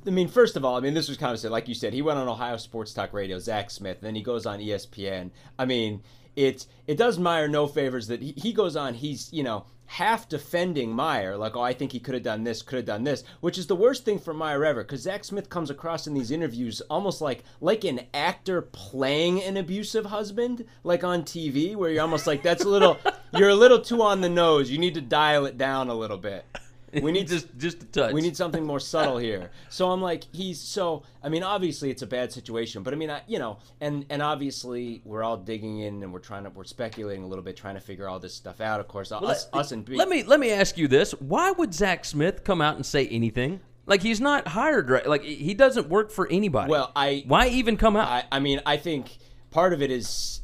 I mean, first of all, I mean, this was kind of said, like you said, he went on Ohio Sports Talk Radio, Zach Smith, and then he goes on ESPN. I mean, it it does Meyer no favors that he, he goes on. He's you know half defending Meyer, like, oh, I think he could have done this, could have done this, which is the worst thing for Meyer ever, because Zach Smith comes across in these interviews almost like like an actor playing an abusive husband, like on TV, where you're almost like that's a little, you're a little too on the nose. You need to dial it down a little bit. We need just just a touch. we need something more subtle here. So I'm like, he's so. I mean, obviously it's a bad situation, but I mean, I, you know, and and obviously we're all digging in and we're trying to we're speculating a little bit, trying to figure all this stuff out. Of course, us let, us and let me let me ask you this: Why would Zach Smith come out and say anything? Like he's not hired, right? Like he doesn't work for anybody. Well, I why even come out? I, I mean, I think part of it is.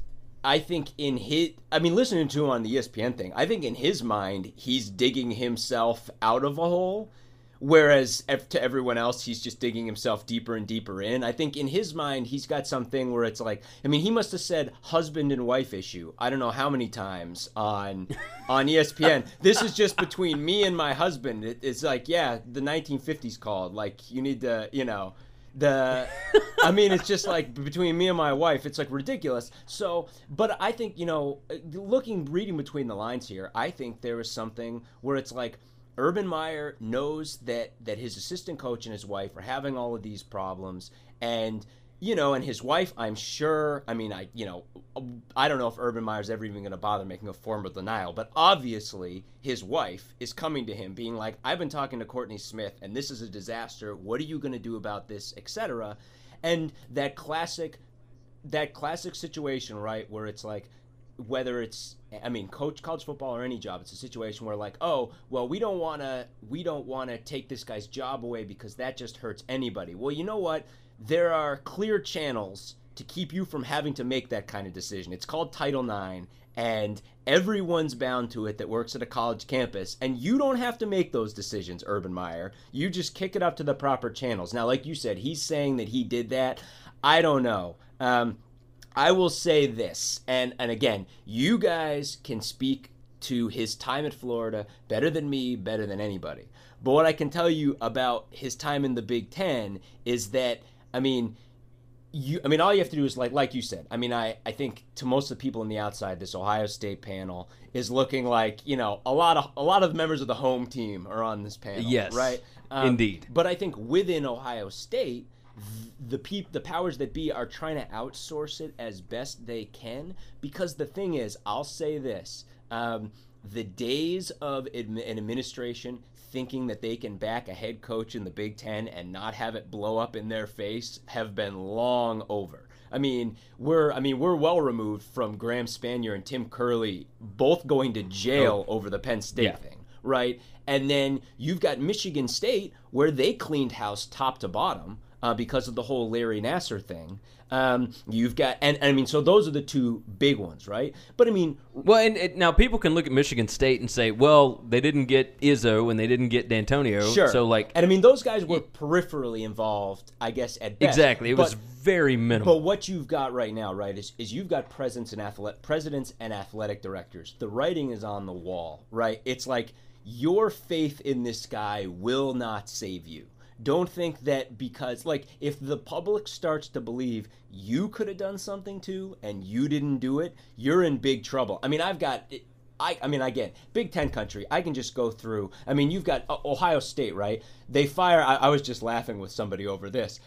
I think in his, I mean, listening to him on the ESPN thing, I think in his mind, he's digging himself out of a hole. Whereas to everyone else, he's just digging himself deeper and deeper in. I think in his mind, he's got something where it's like, I mean, he must have said husband and wife issue. I don't know how many times on on ESPN. this is just between me and my husband. It, it's like, yeah, the 1950s called. Like, you need to, you know, the i mean it's just like between me and my wife it's like ridiculous. So but i think you know looking reading between the lines here i think there is something where it's like urban meyer knows that that his assistant coach and his wife are having all of these problems and you know, and his wife, I'm sure. I mean, I, you know, I don't know if Urban Meyer's ever even going to bother making a formal denial, but obviously his wife is coming to him, being like, "I've been talking to Courtney Smith, and this is a disaster. What are you going to do about this, etc." And that classic, that classic situation, right, where it's like, whether it's I mean coach college football or any job it's a situation where like oh well we don't want to we don't want to take this guy's job away because that just hurts anybody well you know what there are clear channels to keep you from having to make that kind of decision. It's called title ix and everyone's bound to it that works at a college campus and you don't have to make those decisions urban meyer. You just kick it up to the proper channels. Now like you said he's saying that he did that. I don't know. Um, I will say this, and and again, you guys can speak to his time at Florida better than me, better than anybody. But what I can tell you about his time in the Big Ten is that I mean, you I mean all you have to do is like like you said. I mean, I I think to most of the people on the outside, this Ohio State panel is looking like you know a lot of a lot of members of the home team are on this panel. Yes, right. indeed. But I think within Ohio State the peop, the powers that be are trying to outsource it as best they can because the thing is i'll say this um, the days of admi- an administration thinking that they can back a head coach in the big ten and not have it blow up in their face have been long over I mean, we're I mean we're well removed from Graham Spanier and Tim Curley both going to jail over the Penn State Yeah. thing, right? And then you've got Michigan State where they cleaned house top to bottom. Uh, because of the whole Larry Nassar thing. Um, you've got, and, and I mean, so those are the two big ones, right? But I mean, Well, and, and now people can look at Michigan State and say, well, they didn't get Izzo and they didn't get D'Antonio. sure. So, like, and I mean, those guys were peripherally involved, I guess, at best. exactly. It was But- very minimal. But what you've got right now, right, is, is you've got presidents and athletic presidents and athletic directors. The writing is on the wall, right? It's like your faith in this guy will not save you. Don't think that because like if the public starts to believe you could have done something too and you didn't do it, you're in big trouble. I mean, I've got I, I mean, again, Big Ten country. I can just go through. I mean, you've got Ohio State, right? They fire. I, I was just laughing with somebody over this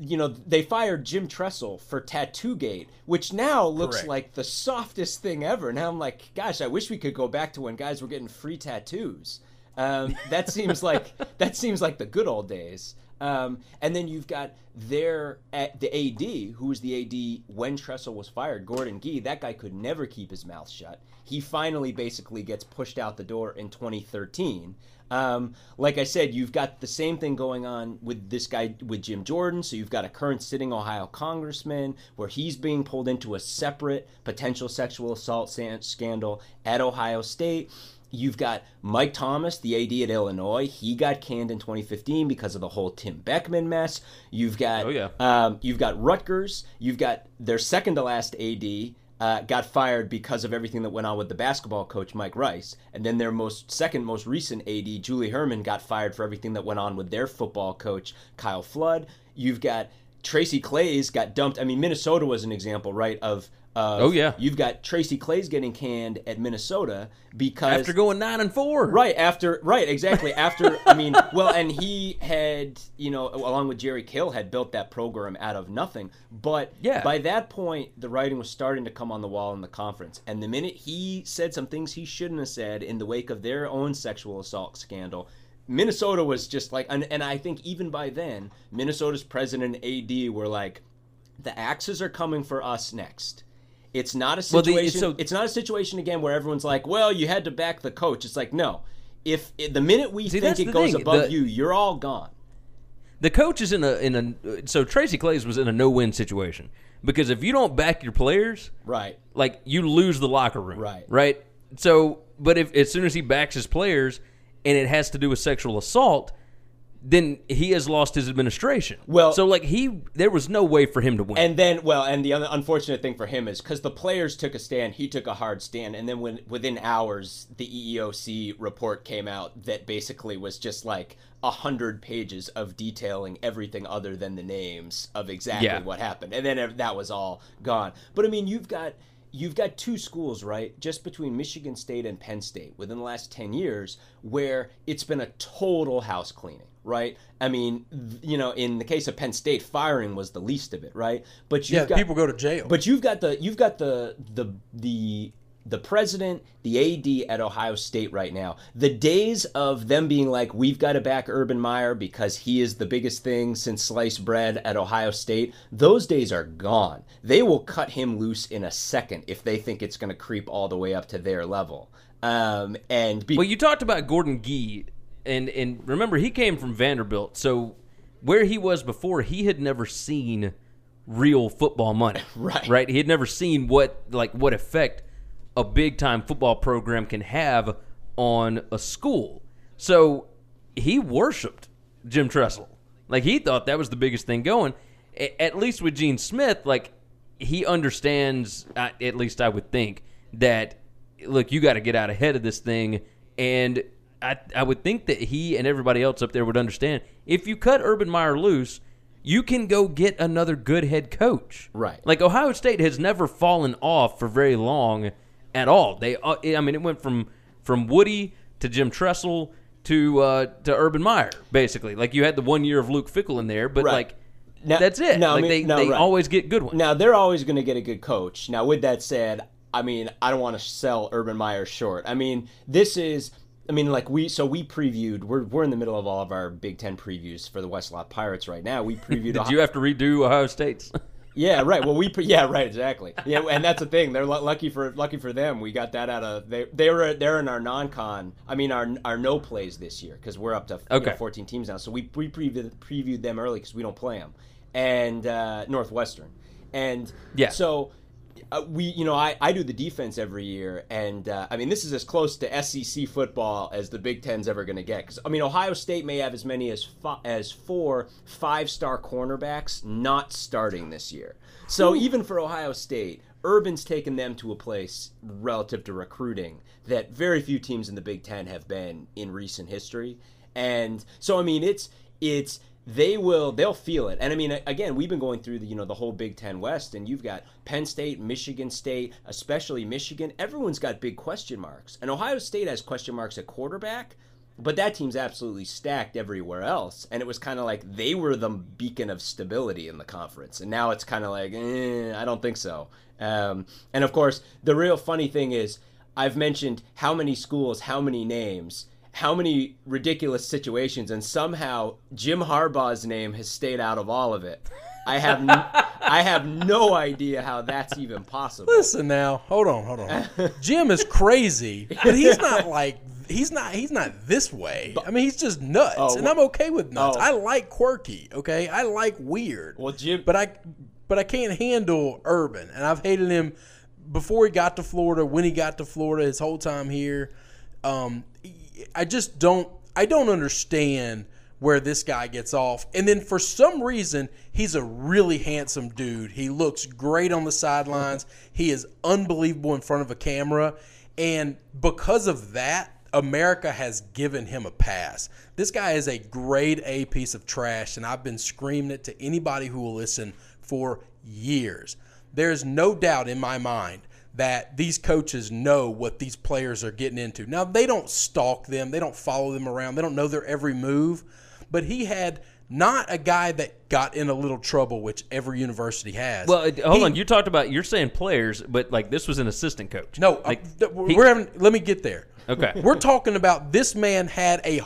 you know, they fired Jim Tressel for Tattoo Gate, which now looks Correct. like the softest thing ever. Now I'm like, gosh, I wish we could go back to when guys were getting free tattoos. Um, that seems like that seems like the good old days. Um, and then you've got their at the AD, who was the AD when Tressel was fired, Gordon Gee. That guy could never keep his mouth shut. He finally basically gets pushed out the door in 2013. Um, like I said, you've got the same thing going on with this guy with Jim Jordan. So you've got a current sitting Ohio congressman where he's being pulled into a separate potential sexual assault scandal at Ohio State. You've got Mike Thomas, the AD at Illinois. He got canned in 2015 because of the whole Tim Beckman mess. You've got Oh, yeah. um, you've got Rutgers. You've got their second to last AD uh, got fired because of everything that went on with the basketball coach Mike Rice, and then their most second most recent AD Julie Hermann got fired for everything that went on with their football coach Kyle Flood. You've got Tracy Claeys got dumped. I mean, Minnesota was an example, right? Of, of Oh, yeah. you've got Tracy Claeys getting canned at Minnesota because After going nine and four, Right after, right, exactly after. I mean, well, and he had, you know, along with Jerry Kill, had built that program out of nothing. But Yeah. by that point, the writing was starting to come on the wall in the conference. And the minute he said some things he shouldn't have said in the wake of their own sexual assault scandal, Minnesota was just like, and, and I think even by then, Minnesota's president and AD were like, the axes are coming for us next. It's not a Well, the- situation. so- it's not a situation again where everyone's like, "Well, you had to back the coach." It's like, no. If the minute we See, think it goes thing. above The- you, you're all gone. the coach is in a in a so Tracy Claeys was in a no win situation because if you don't back your players, Right. like you lose the locker room, Right. Right. So, but if as soon as he backs his players and it has to do with sexual assault, then he has lost his administration. Well- so like he there was no way for him to win. And then, well, and the other unfortunate thing for him is because the players took a stand, he took a hard stand, and then when within hours, the EEOC report came out that basically was just like a hundred pages of detailing everything other than the names of exactly Yeah. what happened, and then that was all gone. But I mean, you've got you've got two schools, right, just between Michigan State and Penn State within the last ten years, where it's been a total house cleaning right? I mean, you know, in the case of Penn State, firing was the least of it, right? But you've Yeah, got, people go to jail. But you've got the you've got the the the the president, the AD at Ohio State right now. The days of them being like, we've got to back Urban Meyer because he is the biggest thing since sliced bread at Ohio State, those days are gone. They will cut him loose in a second if they think it's going to creep all the way up to their level. Um, and be- Well, you talked about Gordon Gee, and and remember he came from Vanderbilt, so where he was before, he had never seen real football money. Right. Right. He had never seen what like what effect a big time football program can have on a school. So he worshipped Jim Tressel. Like he thought that was the biggest thing going. A- At least with Gene Smith, like he understands. At least I would think that look, you got to get out ahead of this thing, and I I would think that he and everybody else up there would understand if you cut Urban Meyer loose. You can go get another good head coach. Right. Like Ohio State has never fallen off for very long at all. They, uh, I mean, it went from from Woody to Jim Tressel to uh, to Urban Meyer, basically. Like you had the one year of Luke Fickell in there, but Right. like Now- that's it. no, I mean- they, no, they right. always get good ones. Now they're always going to get a good coach. Now, with that said, I mean, I don't want to sell Urban Meyer short. I mean, this is, I mean, like we, so we previewed. We're we're in the middle of all of our Big Ten previews for the Westlot Pirates right now. We previewed. Did you have to redo Ohio State's? Yeah, right. Well, we yeah, right, exactly. Yeah, and that's the thing. They're lu- lucky for lucky for them. We got that out of they they were they're in our non-con. I mean our our no plays this year because we're up to you know, Okay. 14 teams now. So we we previewed, previewed them early because we don't play them and uh, Northwestern and Yeah. So uh, we, you know, I, I do the defense every year, and uh, I mean, this is as close to SEC football as the Big Ten's ever going to get. Because I mean, Ohio State may have as many as fi- as four five-star cornerbacks not starting this year. So even for Ohio State, Urban's taken them to a place relative to recruiting that very few teams in the Big Ten have been in recent history. And so, I mean, it's it's they will they'll feel it. And i mean again we've been going through the you know the whole big ten west and you've got penn state michigan state especially michigan. Everyone's got big question marks. And ohio state has question marks at quarterback but that team's absolutely stacked everywhere else. And it was kind of like they were the beacon of stability in the conference. And now it's kind of like eh, i don't think so. Um, and of course the real funny thing is i've mentioned how many schools how many names how many ridiculous situations, and somehow Jim Harbaugh's name has stayed out of all of it. I have n- I have no idea how that's even possible. Listen now, hold on, hold on. Jim is crazy, but he's not like he's not he's not this way. I mean, he's just nuts, Oh, and I'm okay with nuts. oh. I like quirky, okay. I like weird. Well, Jim- but I but I can't handle urban, and I've hated him before he got to Florida. When he got to Florida, his whole time here, um, I just don't I don't understand where this guy gets off. And then for some reason, he's a really handsome dude. He looks great on the sidelines. He is unbelievable in front of a camera. And because of that, America has given him a pass. This guy is a grade A piece of trash, and I've been screaming it to anybody who will listen for years. There's no doubt in my mind that these coaches know what these players are getting into. Now, they don't stalk them, they don't follow them around, they don't know their every move, but he had not a guy that got in a little trouble, which every university has. Well, hold He- on. You talked about you're saying players, but like this was an assistant coach. No, like uh, he- we're having. Let me get there. Okay. we're talking about this man had a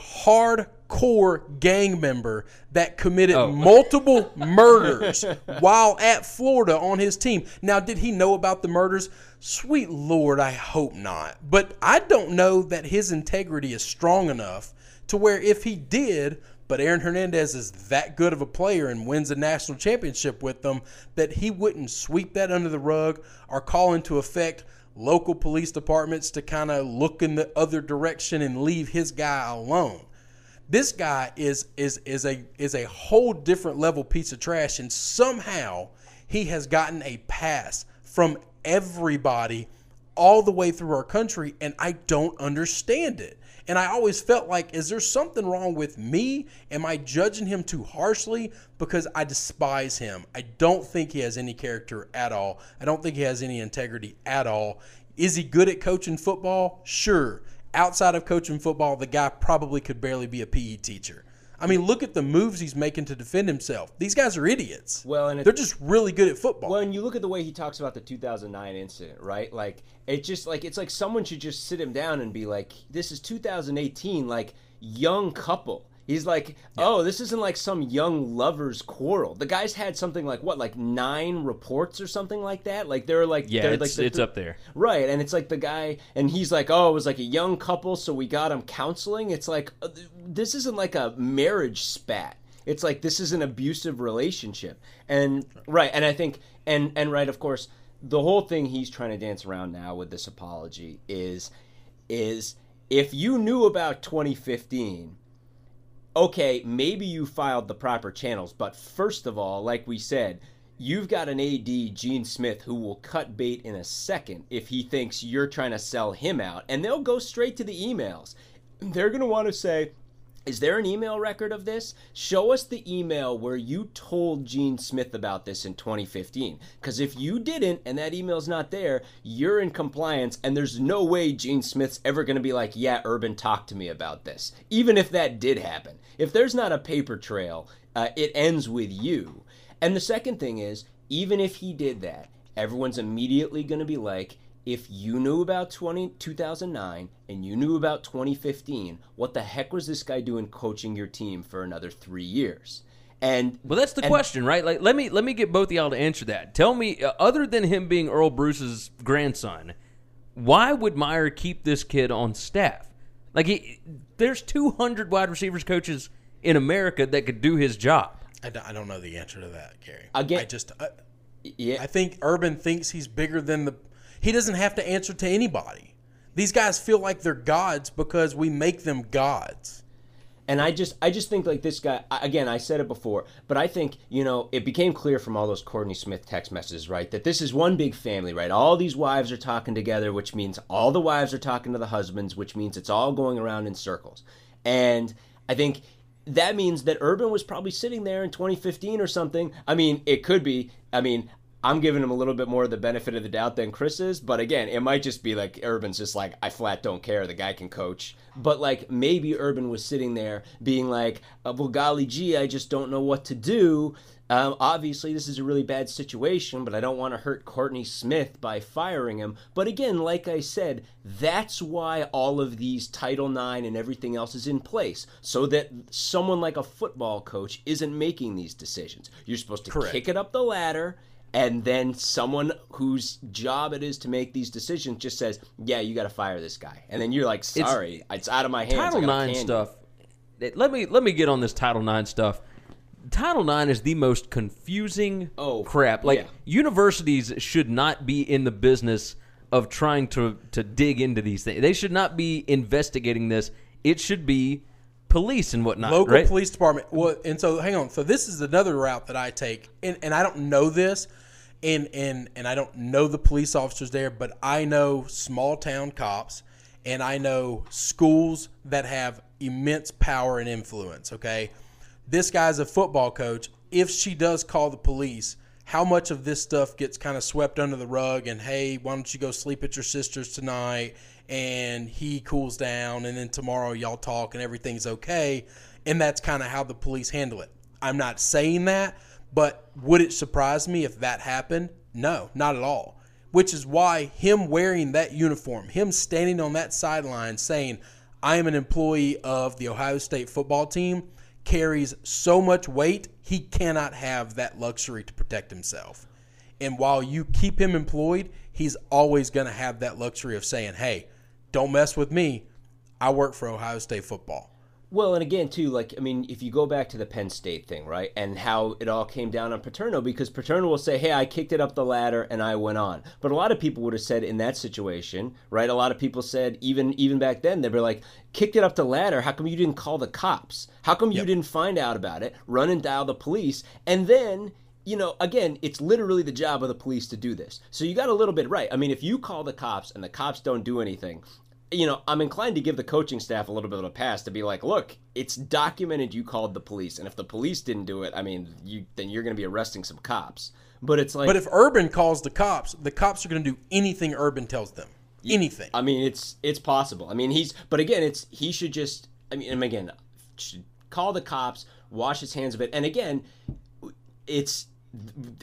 hardcore gang member that committed Oh. multiple murders while at Florida on his team. Now, did he know about the murders? Sweet Lord, I hope not. But I don't know that his integrity is strong enough to where if he did, but Aaron Hernandez is that good of a player and wins a national championship with them, that he wouldn't sweep that under the rug or call into effect local police departments to kind of look in the other direction and leave his guy alone. This guy is is is a is a whole different level piece of trash, and somehow he has gotten a pass from everybody all the way through our country, and I don't understand it. And I always felt like, is there something wrong with me? Am I judging him too harshly? Because I despise him. I don't think he has any character at all. I don't think he has any integrity at all. Is he good at coaching football? Sure. Outside of coaching football, the guy probably could barely be a PE teacher. I mean, look at the moves he's making to defend himself. These guys are idiots. Well, and they're just really good at football. when you look at the way he talks about the 2009 incident, right? Like it's just like it's like someone should just sit him down and be like, "This is 2018, like young couple." He's like, "Oh, this isn't like some young lovers quarrel." The guy's had something like what, like nine reports or something like that. Like they're like, yeah, they're it's, like the- it's up there. Right, and it's like the guy, and he's like, "Oh, it was like a young couple, so we got him counseling." It's like uh, this isn't like a marriage spat. It's like this is an abusive relationship, and right, and I think, and and right, of course, the whole thing he's trying to dance around now with this apology is, is if you knew about 2015 okay, maybe you filed the proper channels, but first of all, like we said, you've got an AD, Gene Smith, who will cut bait in a second if he thinks you're trying to sell him out, and they'll go straight to the emails. They're going to want to say, is there an email record of this? Show us the email where you told Gene Smith about this in 2015. Because if you didn't and that email's not there, you're in compliance, and there's no way Gene Smith's ever going to be like, yeah, Urban talk to me about this. Even if that did happen. If there's not a paper trail, uh, it ends with you. And the second thing is, even if he did that, everyone's immediately going to be like, if you knew about 20, 2009 and you knew about 2015, what the heck was this guy doing coaching your team for another three years? And Well, that's the and- question, right? Like, let me let me get both of y'all to answer that. Tell me, uh, other than him being Earle Bruce's grandson, why would Meyer keep this kid on staff? Like, he, there's 200 wide receivers coaches in America that could do his job. I don't, I don't know the answer to that, Gary. Again- I just I, Yeah, I think Urban thinks he's bigger than the. He doesn't have to answer to anybody. These guys feel like they're gods because we make them gods. And I just, I just think like this guy. Again, I said it before, but I think you know it became clear from all those Courtney Smith text messages, right, that this is one big family, right? All these wives are talking together, which means all the wives are talking to the husbands, which means it's all going around in circles. And I think that means that Urban was probably sitting there in 2015 or something. I mean, it could be. I mean, I'm giving him a little bit more of the benefit of the doubt than Chris is, but again, it might just be like Urban's just like, I flat don't care. The guy can coach. But like maybe Urban was sitting there being like, uh, well, golly gee, I just don't know what to do. Um, obviously, this is a really bad situation, but I don't want to hurt Courtney Smith by firing him. But again, like I said, that's why all of these Title IX and everything else is in place, so that someone like a football coach isn't making these decisions. You're supposed to Correct. kick it up the ladder, and then someone whose job it is to make these decisions just says, "Yeah, you got to fire this guy," and then you're like, "Sorry, it's, out of my hands." I Title gotta IX you." stuff. it- Let me let me get on this Title IX stuff. Title IX is the most confusing Oh, crap. Like yeah. universities should not be in the business of trying to to dig into these things. They should not be investigating this. It should be police and whatnot. local right? police department. Well, and so hang on. So this is another route that I take, and, and I don't know this, and and and I don't know the police officers there, but I know small town cops, and I know schools that have immense power and influence. Okay, this guy's a football coach. If she does call the police. How much of this stuff gets kind of swept under the rug and hey, why don't you go sleep at your sister's tonight? And he cools down, and then tomorrow y'all talk and everything's okay. And that's kind of how the police handle it. I'm not saying that, but would it surprise me if that happened? No, not at all. Which is why him wearing that uniform, him standing on that sideline saying, I am an employee of the Ohio State football team, carries so much weight, he cannot have that luxury to protect himself. And while you keep him employed, he's always going to have that luxury of saying, hey, don't mess with me. I work for Ohio State football. Well, and again, too, like, I mean, if you go back to the Penn State thing, right, and how it all came down on Paterno, because Paterno will say, hey, I kicked it up the ladder and I went on. But a lot of people would have said in that situation, right, a lot of people said, even even back then, they were like, kicked it up the ladder, how come you didn't call the cops? How come you didn't find out about it, run and dial the police? And then you know, again, it's literally the job of the police to do this. So you got a little bit right. I mean, if you call the cops and the cops don't do anything, you know, I'm inclined to give the coaching staff a little bit of a pass to be like, look, it's documented you called the police, and if the police didn't do it, I mean, you then you're going to be arresting some cops. But it's like, But if Urban calls the cops, the cops are going to do anything Urban tells them. Anything. I mean, it's it's possible. I mean, he's but again, it's he should just. I mean, and again, should call the cops, wash his hands of it, and again, it's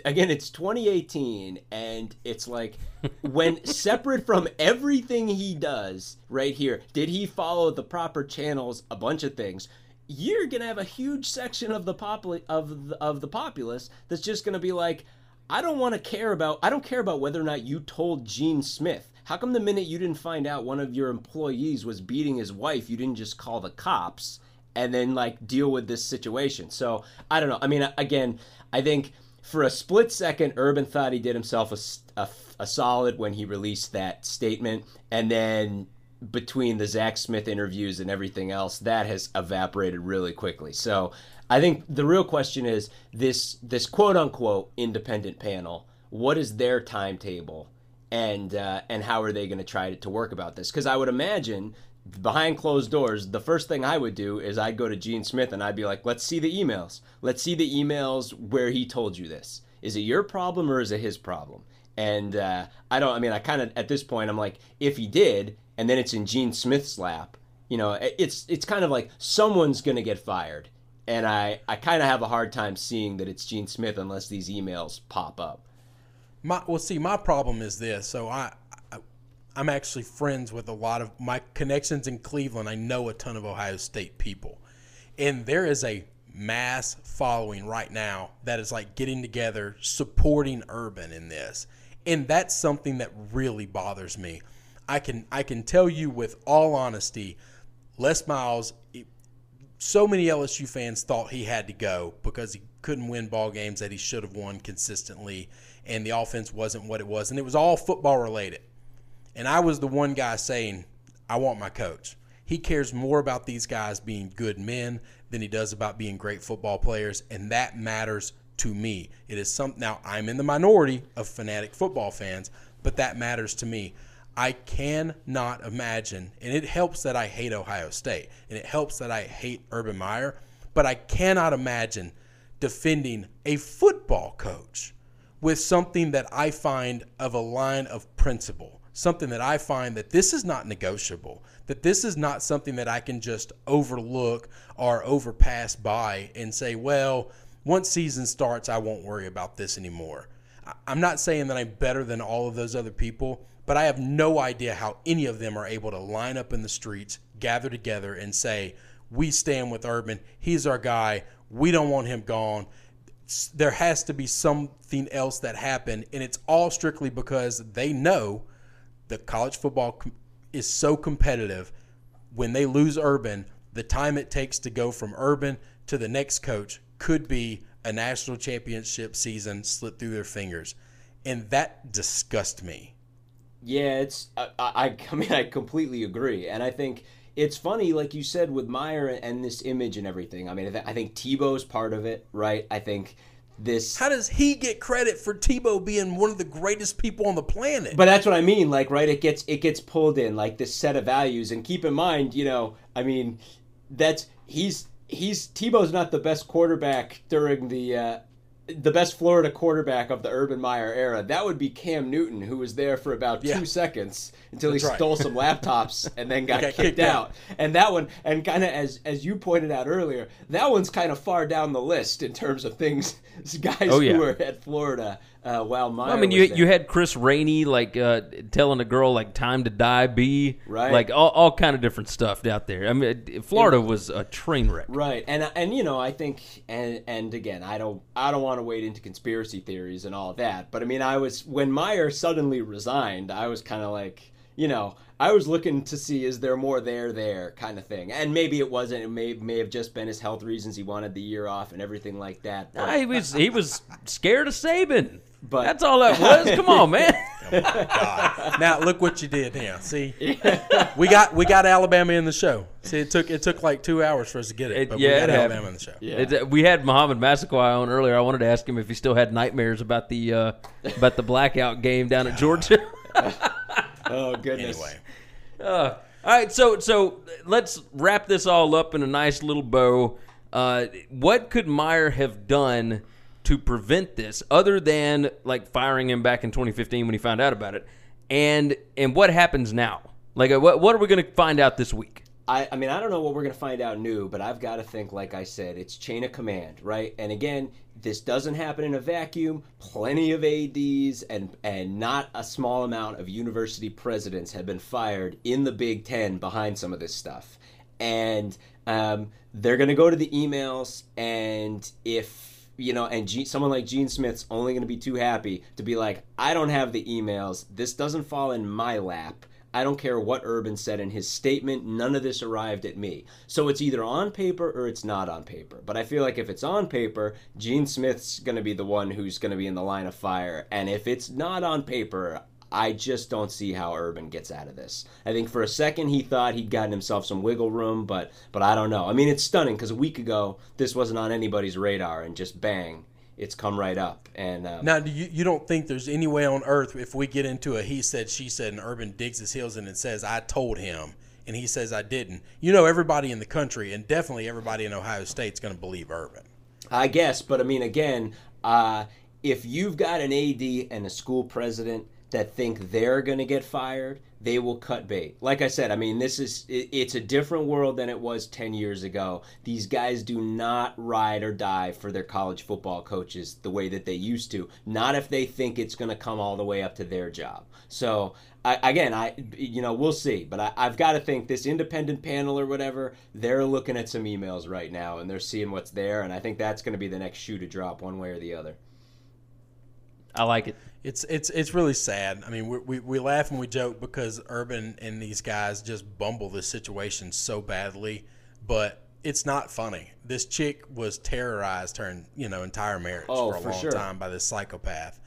again it's 2018 and it's like when separate from everything he does right here did he follow the proper channels a bunch of things you're gonna have a huge section of the popul- of the, of the populace that's just gonna be like I don't want to care about I don't care about whether or not you told Gene Smith. How come the minute you didn't find out one of your employees was beating his wife, you didn't just call the cops and then like deal with this situation? So, I don't know. I mean, again, I think for a split second Urban thought he did himself a a solid when he released that statement and then between the Zach Smith interviews and everything else, that has evaporated really quickly. So I think the real question is this this quote unquote independent panel. What is their timetable, and uh, and how are they going to try to work about this? Because I would imagine behind closed doors, the first thing I would do is I'd go to Gene Smith and I'd be like, let's see the emails. Let's see the emails where he told you this. Is it your problem or is it his problem? And uh, I don't. I mean, I kind of at this point, I'm like, if he did, and then it's in Gene Smith's lap, you know, it's it's kind of like someone's gonna get fired, and I I kind of have a hard time seeing that it's Gene Smith unless these emails pop up. My well, see, my problem is this. So I, I'm actually friends with a lot of my connections in Cleveland. I know a ton of Ohio State people, and there is a mass following right now that is like getting together, supporting Urban in this. And that's something that really bothers me. I can I can tell you with all honesty, Les Miles so many LSU fans thought he had to go because he couldn't win ball games that he should have won consistently and the offense wasn't what it was and it was all football related. And I was the one guy saying, I want my coach. He cares more about these guys being good men than he does about being great football players and that matters to me. It is some now I'm in the minority of fanatic football fans, but that matters to me. I cannot imagine, and it helps that I hate Ohio State, and it helps that I hate Urban Meyer, but I cannot imagine defending a football coach with something that I find of a line of principle, something that I find that this is not negotiable, that this is not something that I can just overlook or overpass by and say, well, once season starts, I won't worry about this anymore. I'm not saying that I'm better than all of those other people, but I have no idea how any of them are able to line up in the streets, gather together, and say, We stand with Urban. He's our guy. We don't want him gone. There has to be something else that happened, and it's all strictly because they know that college football is so competitive. When they lose Urban, the time it takes to go from Urban to the next coach could be a national championship season slip through their fingers. And that disgusts me. Yeah, it's I, I, I mean I completely agree, and I think it's funny, like you said, with Meyer and this image and everything. I mean, I think Tebow's part of it, right? I think this. How does he get credit for Tebow being one of the greatest people on the planet? But that's what I mean, like right? It gets it gets pulled in like this set of values, and keep in mind, you know, I mean, that's he's he's Tebow's not the best quarterback during the uh, the best Florida quarterback of the Urban Meyer era, that would be Cam Newton, who was there for about yeah. two seconds until That's he stole some laptops and then got, got kicked, kicked out. out. And that one, and kind of as as you pointed out earlier, that one's kind of far down the list in terms of things guys oh, yeah. who were at Florida uh, while Meyer. Well, I mean, you you had Chris Rainey like uh, telling a girl like "time to die, be right," like all, all kind of different stuff out there. I mean, Florida was a train wreck, right? And and you know, I think and and again, I don't I don't want to wade into conspiracy theories and all that, but I mean, I was when Meyer suddenly resigned, I was kind of like, you know, I was looking to see is there more there there kind of thing, and maybe it wasn't. It may may have just been his health reasons. He wanted the year off and everything like that. But, he was he was scared of Saban. But that's all that was. Come on, man. oh now look what you did now. See, we got we got Alabama in the show. See, it took it took like two hours for us to get it, it but yeah, we got Alabama in the show. Yeah. It, we had Mohamed Massaquoi on earlier. I wanted to ask him if he still had nightmares about the uh, about the blackout game down at Georgia. oh goodness. Anyway. Uh, all right, so so let's wrap this all up in a nice little bow. Uh, what could Meyer have done to prevent this, other than like firing him back in 2015 when he found out about it? And and what happens now? Like, uh, what what are we going to find out this week? I, I mean, I don't know what we're going to find out new, but I've got to think, like I said, it's chain of command, right? And again, this doesn't happen in a vacuum. Plenty of ADs and and not a small amount of university presidents have been fired in the Big Ten behind some of this stuff, and um, they're going to go to the emails, and if you know, and G- someone like Gene Smith's only going to be too happy to be like, I don't have the emails. This doesn't fall in my lap. I don't care what Urban said in his statement, none of this arrived at me. So it's either on paper or it's not on paper. But I feel like if it's on paper, Gene Smith's going to be the one who's going to be in the line of fire. And if it's not on paper, I just don't see how Urban gets out of this. I think for a second he thought he'd gotten himself some wiggle room, but but I don't know. I mean, it's stunning because a week ago this wasn't on anybody's radar, and just bang, it's come right up. And um, now, do you you don't think there's any way on earth if we get into a he said she said and Urban digs his heels in and says I told him and he says I didn't. You know, everybody in the country and definitely everybody in Ohio State's going to believe Urban. I guess, but I mean, again, uh, if you've got an AD and a school president that think they're going to get fired, they will cut bait. Like I said, I mean, this is it, it's a different world than it was 10 years ago. These guys do not ride or die for their college football coaches the way that they used to. Not if they think it's going to come all the way up to their job. So, I, again, I you know, we'll see, but I, I've got to think this independent panel or whatever, they're looking at some emails right now and they're seeing what's there and I think that's going to be the next shoe to drop one way or the other. I like it. It's it's it's really sad. I mean, we, we, we laugh and we joke because Urban and these guys just bumble this situation so badly, but it's not funny. This chick was terrorized her you know entire marriage Oh, for a for long sure. time by this psychopath,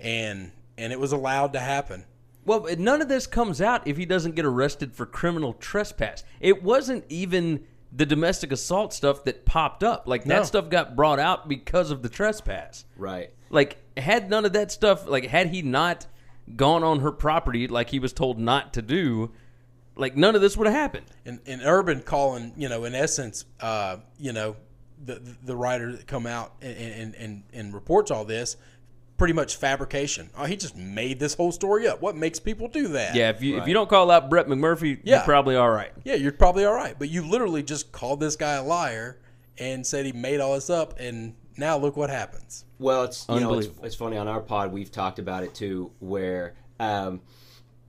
and and it was allowed to happen. Well, none of this comes out if he doesn't get arrested for criminal trespass. It wasn't even the domestic assault stuff that popped up. Like that stuff got brought out because of the trespass. Right. Like had none of that stuff, like had he not gone on her property like he was told not to do, like none of this would have happened. and, and Urban calling, you know, in essence, uh, you know, the the writer that come out and, and, and, and reports all this, pretty much fabrication. Oh, he just made this whole story up. What makes people do that? Yeah, if you if you don't call out Brett McMurphy, Yeah. you're probably all right. yeah, you're probably all right. But you literally just called this guy a liar and said he made all this up, and now look what happens. Well, it's you know it's, it's funny on our pod we've talked about it too, where um,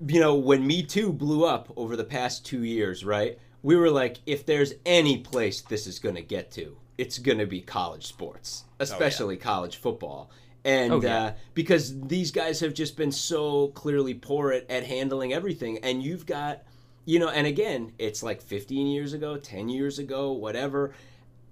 you know when Me Too blew up over the past two years, right? We were like, if there's any place this is going to get to, it's going to be college sports, especially college football. And Oh, yeah. uh, because these guys have just been so clearly poor at, at handling everything, and you've got, you know, and again, it's like 15 years ago, 10 years ago, whatever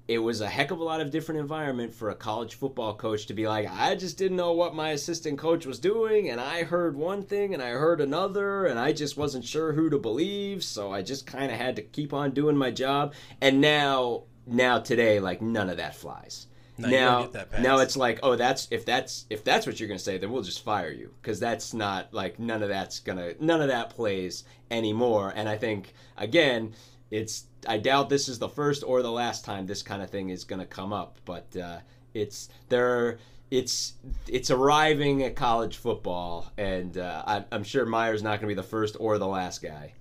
it was a heck of a lot of different environment for a college football coach to be like, I just didn't know what my assistant coach was doing, and I heard one thing and I heard another, and I just wasn't sure who to believe, so I just kind of had to keep on doing my job. And now, now today, like none of that flies. No, now, now it's like, oh, that's if that's if that's what you're gonna say, then we'll just fire you because that's not like none of that's gonna none of that plays anymore. And I think again, it's I doubt this is the first or the last time this kind of thing is gonna come up, but uh, it's there. It's it's arriving at college football, and uh, I'm, I'm sure Meyer's not gonna be the first or the last guy.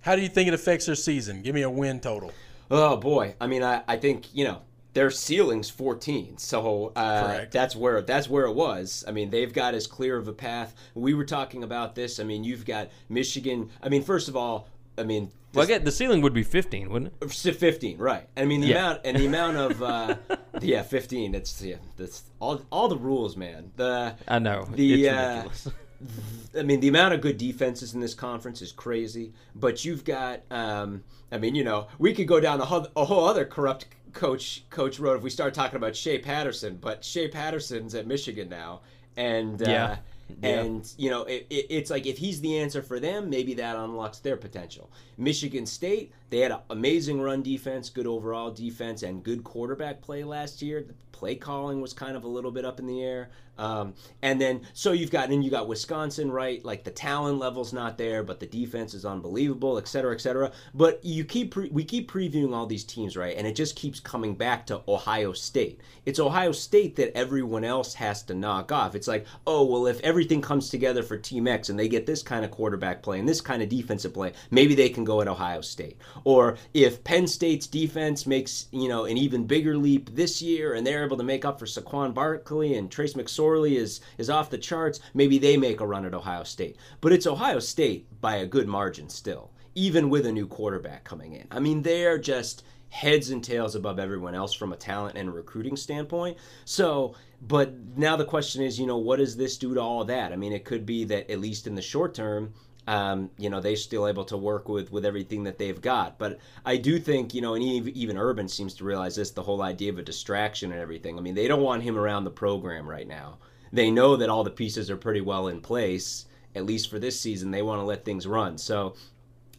How do you think it affects their season? Give me a win total. Oh boy, I mean, I, I think you know their ceiling's 14, so uh, that's where that's where it was. I mean, they've got as clear of a path. We were talking about this. I mean, you've got Michigan. I mean, first of all, I mean, Well, I get the ceiling would be 15, wouldn't it? 15 right i mean the Yeah. amount and the amount of uh yeah 15 it's yeah that's all all the rules man the I know. The, it's uh, ridiculous. I mean, the amount of good defenses in this conference is crazy. But you've got, um, I mean, you know, we could go down a whole, a whole other corrupt coach coach road if we start talking about Shea Patterson. But Shea Patterson's at Michigan now, and uh, Yeah. And you know, it, it, it's like if he's the answer for them, maybe that unlocks their potential. Michigan State, they had an amazing run defense, good overall defense, and good quarterback play last year. Play calling was kind of a little bit up in the air. Um, and then so you've got and you got Wisconsin, right? Like the talent level's not there, but the defense is unbelievable, et cetera, et cetera. But you keep pre- we keep previewing all these teams, right? And it just keeps coming back to Ohio State. It's Ohio State that everyone else has to knock off. It's like, oh well, if everything comes together for Team X and they get this kind of quarterback play and this kind of defensive play, maybe they can go at Ohio State. Or if Penn State's defense makes you know an even bigger leap this year and they're able to make up for Saquon Barkley and Trace McSorley is is off the charts, maybe they make a run at Ohio State. But it's Ohio State by a good margin still, even with a new quarterback coming in. I mean, they're just heads and tails above everyone else from a talent and recruiting standpoint. So, but now the question is, you know, what does this do to all that? I mean, it could be that at least in the short term, um, you know, they're still able to work with with everything that they've got. But I do think, you know, and ev- even Urban seems to realize this, the whole idea of a distraction and everything. I mean, they don't want him around the program right now. They know that all the pieces are pretty well in place, at least for this season. They want to let things run. So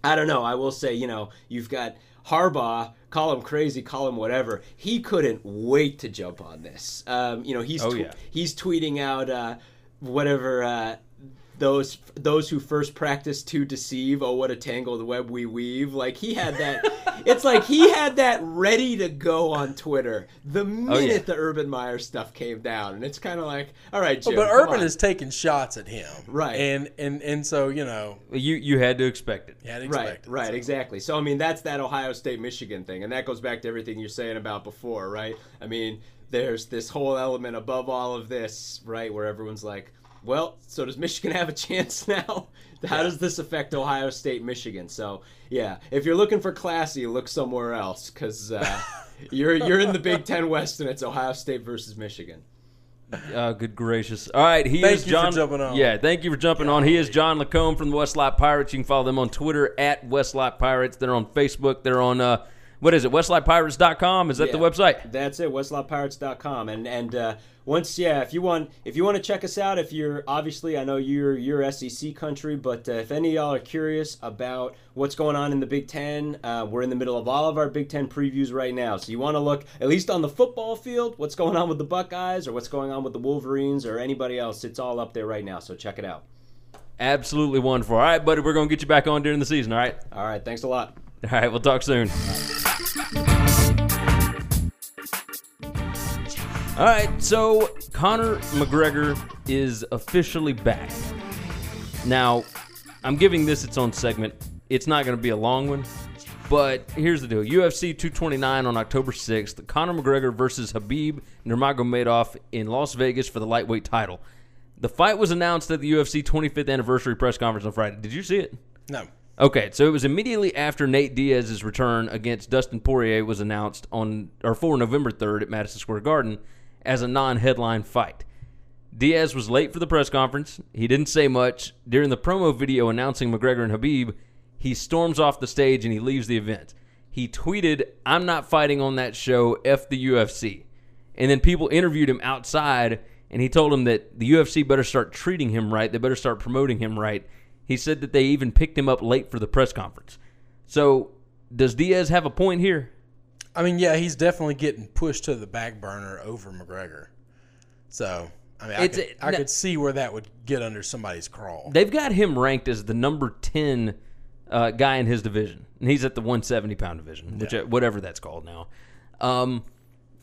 I don't know. I will say, you know, you've got Harbaugh, call him crazy, call him whatever. He couldn't wait to jump on this. Um, you know, he's Oh, tw- yeah. he's tweeting out uh, whatever uh, those those who first practice to deceive. Oh, what a tangled web we weave! Like he had that. it's like he had that ready to go on Twitter the minute Oh, yeah. the Urban Meyer stuff came down, and it's kind of like, all right, Jim, but Urban on. is taking shots at him, Right. And and and so you know, You you had to expect it. you had to Right, it. right, So- exactly. So I mean, that's that Ohio State Michigan thing, and that goes back to everything you're saying about before, right? I mean, there's this whole element above all of this, right, where everyone's like, "Well, so does Michigan have a chance now? How does this affect Ohio State, Michigan?" So yeah, if you're looking for classy, look somewhere else because uh, you're you're in the Big Ten West, and it's Ohio State versus Michigan. Oh, good gracious! All right, he Thank is you for John. jumping on. Yeah, thank you for jumping on. He is John LaCombe from the West Lot Pirates. You can follow them on Twitter at West Lot Pirates. They're on Facebook. They're on uh, what is it? WestlotPirates.com. Is that the website? That's it, westlotpirates.com. And and uh, once yeah, if you want if you want to check us out, if you're obviously I know you're you're SEC country, but uh, if any of y'all are curious about what's going on in the Big Ten, uh, we're in the middle of all of our Big Ten previews right now. So you want to look at least on the football field, what's going on with the Buckeyes or what's going on with the Wolverines or anybody else. It's all up there right now. So check it out. Absolutely wonderful. All right, buddy, we're gonna get you back on during the season. All right. All right, thanks a lot. All right, we'll talk soon. All right, so Conor McGregor is officially back. Now, I'm giving this its own segment. It's not going to be a long one, but here's the deal: UFC 229 on October 6th. Conor McGregor versus Habib Nurmagomedov in Las Vegas for the lightweight title. The fight was announced at the UFC 25th anniversary press conference on Friday. Did you see it? No, Okay, so it was immediately after Nate Diaz's return against Dustin Poirier was announced on or for November 3rd at Madison Square Garden as a non-headline fight. Diaz was late for the press conference. He didn't say much. During the promo video announcing McGregor and Habib, he storms off the stage and he leaves the event. He tweeted, "I'm not fighting on that show. F the UFC." And then people interviewed him outside, and he told them that the UFC better start treating him right. They better start promoting him right. He said that they even picked him up late for the press conference. So, does Diaz have a point here? I mean, yeah, he's definitely getting pushed to the back burner over McGregor. So, I mean, I, could, a- I no- could see where that would get under somebody's crawl. They've got him ranked as the number 10 uh, guy in his division. And he's at the 170 pound division, which whatever that's called now. Um,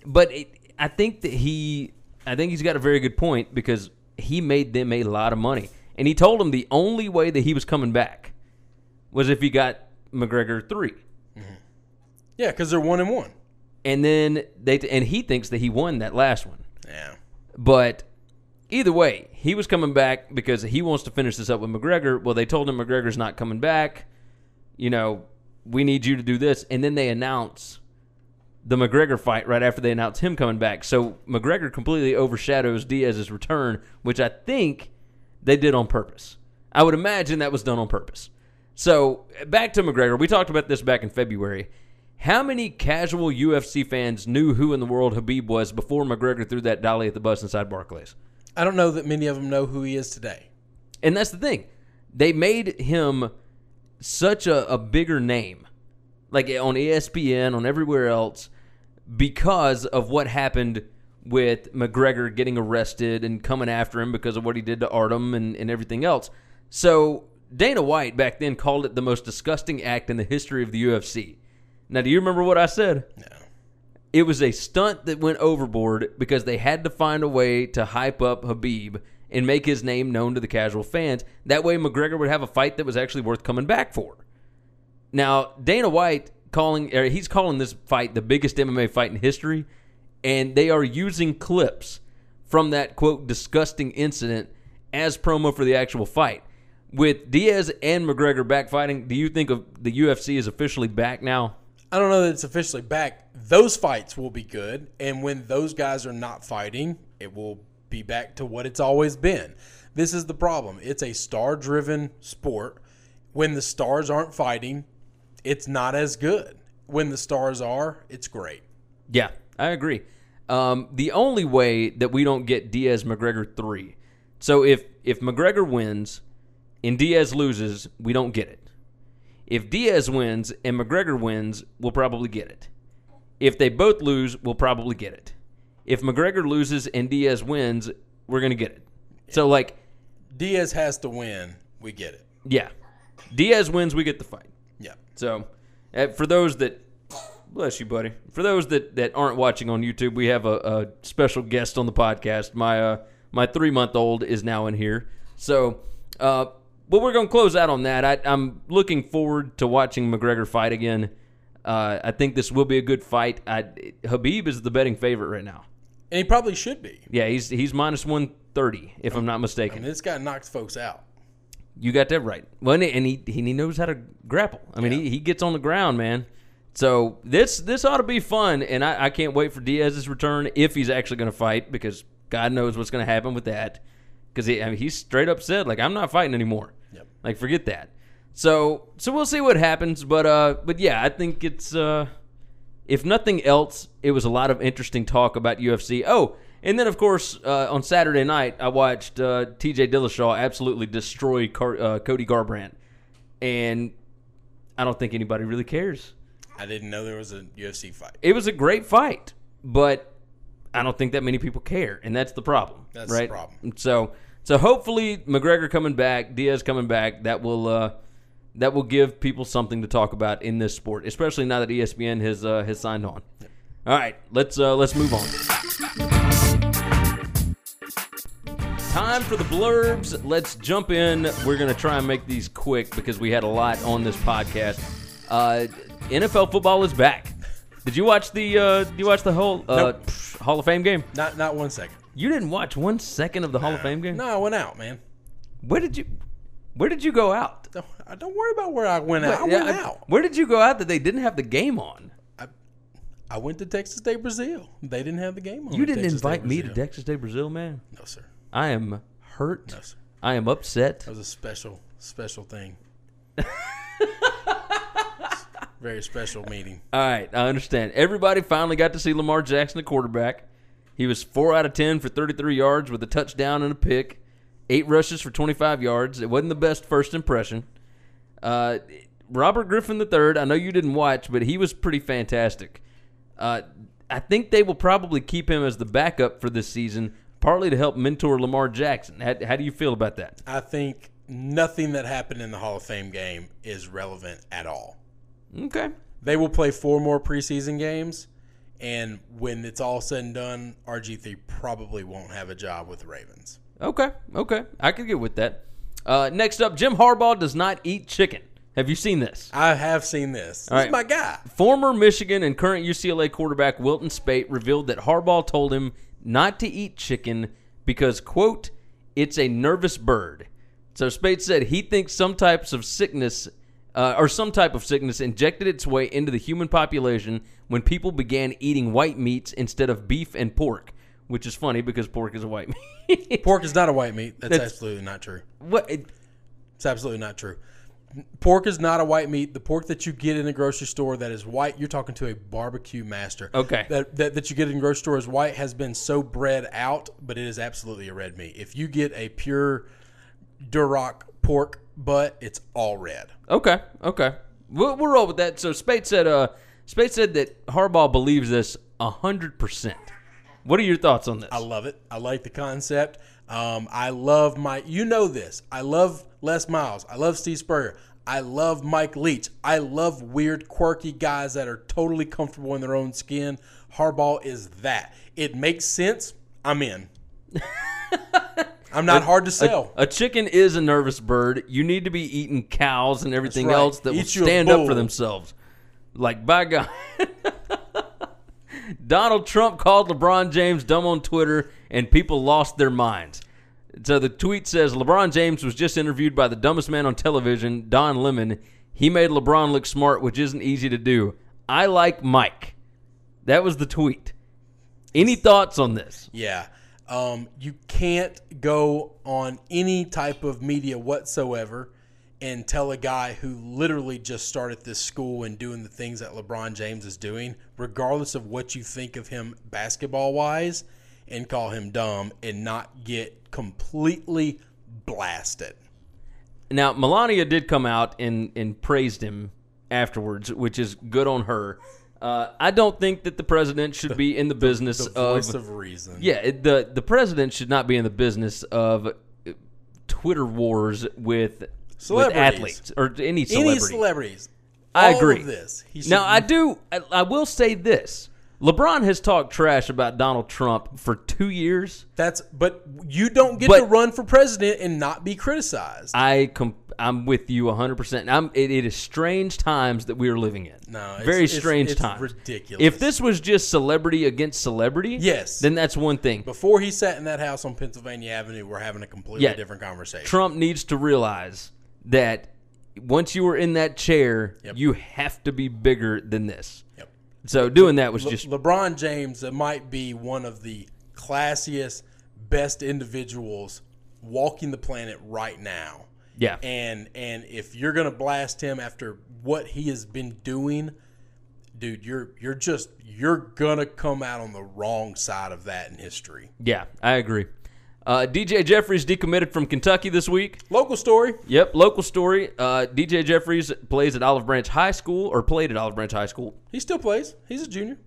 but it, I think that he, I think he's got a very good point because he made them a lot of money. And he told him the only way that he was coming back was if he got McGregor 3. Mm-hmm. yeah, because they're one and one. And then they, and he thinks that he won that last one. Yeah. But either way, he was coming back because he wants to finish this up with McGregor. Well, they told him McGregor's not coming back. You know, we need you to do this. And then they announce the McGregor fight right after they announce him coming back. So McGregor completely overshadows Diaz's return, which I think they did on purpose. I would imagine that was done on purpose. So back to McGregor. We talked about this back in February. How many casual UFC fans knew who in the world Habib was before McGregor threw that dolly at the bus inside Barclays? I don't know that many of them know who he is today. And that's the thing. They made him such a, a bigger name, like on ESPN, on everywhere else, because of what happened with McGregor getting arrested and coming after him because of what he did to Artem and, and everything else. So Dana White back then called it the most disgusting act in the history of the UFC. Now, do you remember what I said? No. It was a stunt that went overboard because they had to find a way to hype up Habib and make his name known to the casual fans. That way, McGregor would have a fight that was actually worth coming back for. Now, Dana White calling, he's calling this fight the biggest MMA fight in history, and they are using clips from that quote disgusting incident as promo for the actual fight. With Diaz and McGregor back fighting, do you think of the UFC is officially back now? I don't know that it's officially back. Those fights will be good, and when those guys are not fighting, it will be back to what it's always been. This is the problem. It's a star-driven sport. When the stars aren't fighting, it's not as good. When the stars are, it's great. Yeah, I agree. Um, the only way that we don't get Diaz McGregor three, so if if McGregor wins and Diaz loses, we don't get it. If Diaz wins and McGregor wins, we'll probably get it. If they both lose, we'll probably get it. If McGregor loses and Diaz wins, we're gonna get it. So like, Diaz has to win. We get it. Yeah, Diaz wins, we get the fight. Yeah. So, uh, for those that bless you, buddy. For those that, that aren't watching on YouTube, we have a, a special guest on the podcast. My uh, my three month old is now in here. So, uh, but we're gonna close out on that. I, I'm looking forward to watching McGregor fight again. Uh, I think this will be a good fight. I, Habib is the betting favorite right now. And he probably should be. Yeah, he's he's minus one thirty if I'm not I mistaken. mean, this guy knocks folks out. You got that right. Well, and he and he, he knows how to grapple. I mean, he, he gets on the ground, man. So this this ought to be fun, and I, I can't wait for Diaz's return if he's actually going to fight because God knows what's going to happen with that. Because he, I mean, he's straight up said like I'm not fighting anymore. Yep. Like forget that. So so we'll see what happens, but uh, but yeah, I think it's uh, if nothing else, it was a lot of interesting talk about UFC. Oh, and then of course uh, on Saturday night, I watched uh, T.J. Dillashaw absolutely destroy Car- uh, Cody Garbrandt, and I don't think anybody really cares. I didn't know there was a UFC fight. It was a great fight, but I don't think that many people care, and that's the problem. That's the right? problem. So so hopefully McGregor coming back, Diaz coming back, that will uh, that will give people something to talk about in this sport, especially now that ESPN has uh, has signed on. All right, let's uh, let's move on. Time for the blurbs. Let's jump in. We're gonna try and make these quick because we had a lot on this podcast. Uh, NFL football is back. Did you watch the uh, Did you watch the whole uh, Nope. pff, Hall of Fame game? Not not one second. You didn't watch one second of the Hall of Fame game. No, I went out, man. Where did you Where did you go out? Don't, I don't worry about where I went out. I Yeah, went I- out. Where did you go out that they didn't have the game on? I I went to Texas State, Brazil. They didn't have the game on. You at didn't Texas State, invite me to Brazil. Texas State Brazil, man. No, sir. I am hurt. No, sir. I am upset. That was a special, special thing. Very special meeting. All right, I understand. Everybody finally got to see Lamar Jackson, the quarterback. He was four out of ten for 33 yards with a touchdown and a pick, eight rushes for 25 yards. It wasn't the best first impression. Uh, Robert Griffin III, I know you didn't watch, but he was pretty fantastic. Uh, I think they will probably keep him as the backup for this season, partly to help mentor Lamar Jackson. How, how do you feel about that? I think nothing that happened in the Hall of Fame game is relevant at all. Okay. They will play four more preseason games, and when it's all said and done, RG3 probably won't have a job with the Ravens. Okay, okay, I could get with that. Uh, next up, Jim Harbaugh does not eat chicken. Have you seen this? I have seen this. All this right. is my guy. Former Michigan and current UCLA quarterback Wilton Speight revealed that Harbaugh told him not to eat chicken because, quote, it's a nervous bird. So Speight said he thinks some types of sickness uh, or some type of sickness injected its way into the human population when people began eating white meats instead of beef and pork, which is funny because pork is a white meat. Pork is not a white meat. That's, That's- absolutely not true. what? It, It's absolutely not true. Pork is not a white meat. The pork that you get in the grocery store that is white, you're talking to a barbecue master. Okay. That, that, that you get in grocery store is white has been so bred out, but it is absolutely a red meat. If you get a pure Duroc pork butt, it's all red. Okay, okay. We'll, we'll roll with that. So Speight said, uh, Speight said that Harbaugh believes this hundred percent. What are your thoughts on this? I love it. I like the concept. Um, I love my. You know this. I love Les Miles. I love Steve Spurrier. I love Mike Leach. I love weird, quirky guys that are totally comfortable in their own skin. Harbaugh is that. It makes sense. I'm in. I'm not hard to sell. A chicken is a nervous bird. You need to be eating cows and everything right. else that will Eat a stand up for themselves. Like by God. Donald Trump called LeBron James dumb on Twitter, and people lost their minds. So the tweet says LeBron James was just interviewed by the dumbest man on television, Don Lemon. He made LeBron look smart, which isn't easy to do. I like Mike. That was the tweet. Any thoughts on this? Yeah. Um, you can't go on any type of media whatsoever and tell a guy who literally just started this school and doing the things that LeBron James is doing, regardless of what you think of him basketball wise, and call him dumb and not get completely blasted. Now, Melania did come out and, and praised him afterwards, which is good on her. Uh, I don't think that the president should be in the business The of, voice of reason. yeah. it- the The president should not be in the business of Twitter wars with with athletes or any celebrity. Any celebrities. I all agree. Of this. Now I do. I, I will say this: LeBron has talked trash about Donald Trump for two years. That's but you don't get But- to run for president and not be criticized. I com- I'm with you 100. percent I'm. It, it is strange times that we are living in. No, it's- very it's- strange it's times. ridiculous. If this was just celebrity against celebrity, Yes. then that's one thing. Before he sat in that house on Pennsylvania Avenue, we're having a completely Yeah. different conversation. Trump needs to realize that once you are in that chair, Yep. you have to be bigger than this. Yep. So doing that was Le- just LeBron James might be one of the classiest, best individuals walking the planet right now. Yeah. And and if you're gonna blast him after what he has been doing, dude, you're you're just you're gonna come out on the wrong side of that in history. Yeah, I agree. Uh, DJ Jeffries decommitted from Kentucky this week. Local story. Yep, local story. Uh, DJ Jeffries plays at Olive Branch High School, or played at Olive Branch High School. He still plays. He's a junior.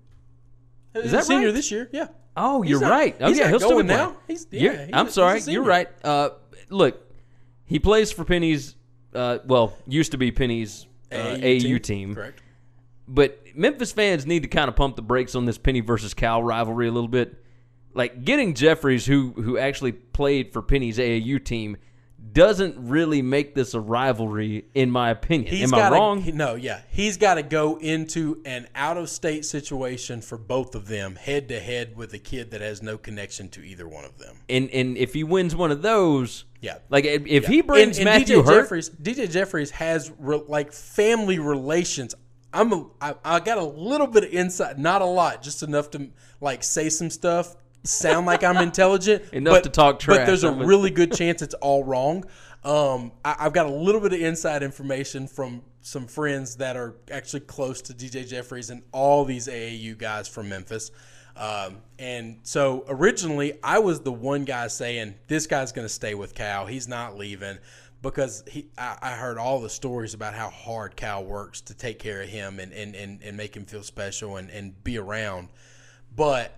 He's that a senior right? this year. Yeah. Oh, you're not- right. Oh, he's yeah, he'll still be now. He's- yeah, he's I'm sorry. You're right. Uh, look, he plays for Penny's. Uh, well, used to be Penny's uh, AAU team. Correct. But Memphis fans need to kind of pump the brakes on this Penny versus Cal rivalry a little bit. Like getting Jeffries, who who actually played for Penny's AAU team, doesn't really make this a rivalry, in my opinion. He's Am I gotta, wrong? no, yeah. He's got to go into an out of state situation for both of them, head to head with a kid that has no connection to either one of them. and and if he wins one of those, Yeah. like if, if Yeah. he brings And- and Matthew DJ Hurt, Jeffries, DJ Jeffries has re, like family relations. I'm a, I, I got a little bit of insight, not a lot, just enough to like say some stuff, sound like I'm intelligent, Enough but, to talk trash. But there's a- really good chance it's all wrong. Um, I, I've got a little bit of inside information from some friends that are actually close to DJ Jeffries and all these AAU guys from Memphis. Um, and so originally, I was the one guy saying this guy's going to stay with Cal. He's not leaving because he. I, I heard all the stories about how hard Cal works to take care of him and and, and, and make him feel special and, and be around. But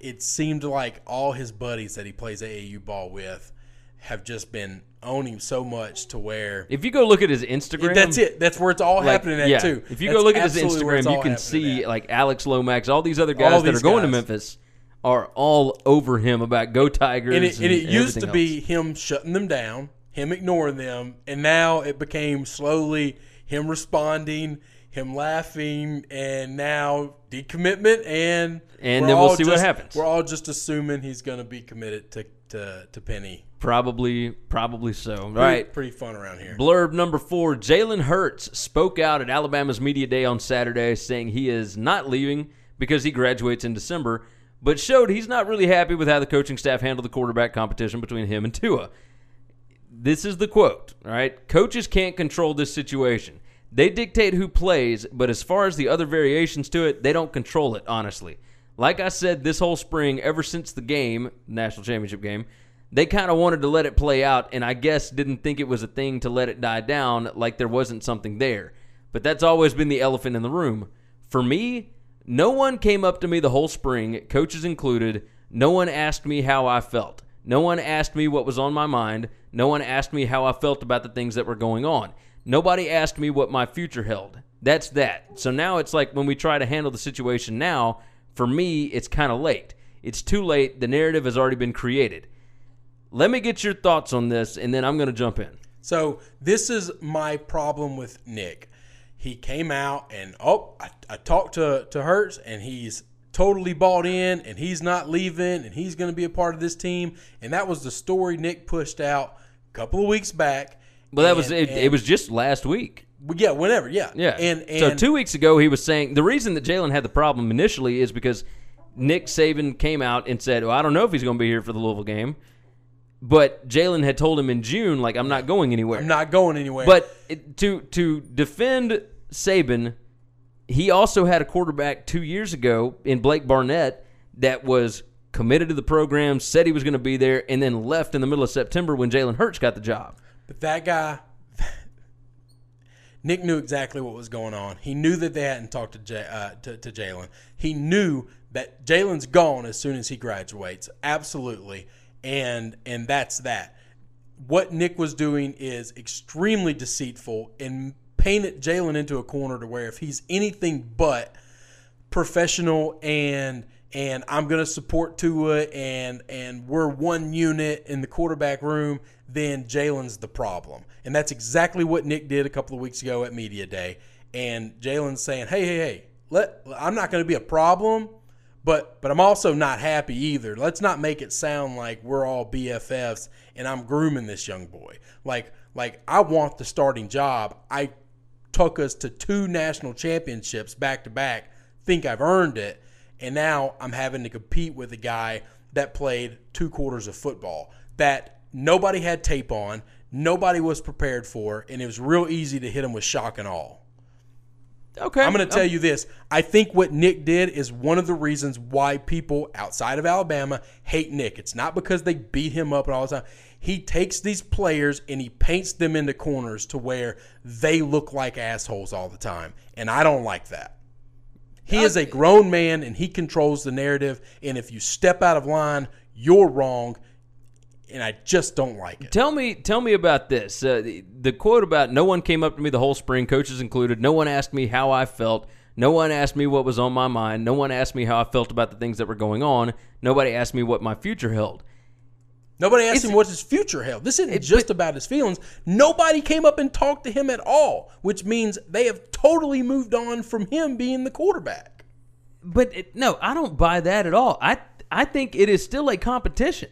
it seemed like all his buddies that he plays AAU ball with have just been owning so much to where if you go look at his Instagram, that's it. That's where it's all like, happening at yeah, too. If you That's go look at his absolutely where it's Instagram, you can see at. like Alex Lomax, all these other guys All that are these going to. Memphis are all over him about go Tigers. and it, and it used to be him shutting them down, him ignoring them, and now it became slowly him responding, him laughing, and now decommitment, and And then we'll see what happens. We're all just assuming he's going to be committed to to, to Penny. Probably, probably so. Pretty, right. pretty fun around here. Blurb number four Jalen Hurts spoke out at Alabama's Media Day on Saturday saying he is not leaving because he graduates in December, but showed he's not really happy with how the coaching staff handled the quarterback competition between him and Tua. This is the quote, all right? Coaches can't control this situation. They dictate who plays, but as far as the other variations to it, they don't control it, honestly. Like I said this whole spring, ever since the game, national championship game, they kind of wanted to let it play out, and I guess didn't think it was a thing to let it die down like there wasn't something there. But that's always been the elephant in the room. For me, no one came up to me the whole spring, coaches included. No one asked me how I felt. No one asked me what was on my mind. No one asked me how I felt about the things that were going on. Nobody asked me what my future held. That's that. So now it's like when we try to handle the situation now, for me, it's kind of late. It's too late. The narrative has already been created. Let me get your thoughts on this, and then I'm going to jump in. So this is my problem with Nick. He came out and oh, I, I talked to to Hurts, and he's totally bought in, and he's not leaving, and he's going to be a part of this team. And that was the story Nick pushed out a couple of weeks back. Well, that was it. and- it was just last week. yeah, whenever, yeah, Yeah. And and so two weeks ago, he was saying the reason that Jalen had the problem initially is because Nick Saban came out and said, "Well, I don't know if he's going to be here for the Louisville game," but Jalen had told him in June, like, "I'm not going anywhere." I'm not going anywhere. But it, to to defend Saban, he also had a quarterback two years ago in Blake Barnett that was committed to the program, said he was going to be there, and then left in the middle of September when Jalen Hurts got the job. But that guy, Nick knew exactly what was going on. He knew that they hadn't talked to uh, to, to Jalen. He knew that Jalen's gone as soon as he graduates. Absolutely, and and that's that. what Nick was doing is extremely deceitful and painted Jalen into a corner to where if he's anything but professional and and I'm gonna support Tua and and we're one unit in the quarterback room, then Jalen's the problem. And that's exactly what Nick did a couple of weeks ago at Media Day. And Jalen's saying, Hey, hey, hey, let I'm not gonna be a problem, but but I'm also not happy either. Let's not make it sound like we're all BFFs and I'm grooming this young boy. Like like I want the starting job. I took us to two national championships back to back. Think I've earned it and now I'm having to compete with a guy that played two quarters of football that nobody had tape on, nobody was prepared for, and it was real easy to hit him with shock and all. Okay. I'm going to tell you this. I think what Nick did is one of the reasons why people outside of Alabama hate Nick. It's not because they beat him up all the time. He takes these players and he paints them into corners to where they look like assholes all the time. And I don't like that. He is a grown man and he controls the narrative. And if you step out of line, you're wrong. And I just don't like it. Tell me, tell me about this. Uh, the, the quote about no one came up to me the whole spring, coaches included. No one asked me how I felt. No one asked me what was on my mind. No one asked me how I felt about the things that were going on. Nobody asked me what my future held. Nobody asked It's- him what his future held. This isn't It- just but- about his feelings. Nobody came up and talked to him at all, which means they have totally moved on from him being the quarterback. But it, no, I don't buy that at all. I I think it is still a competition.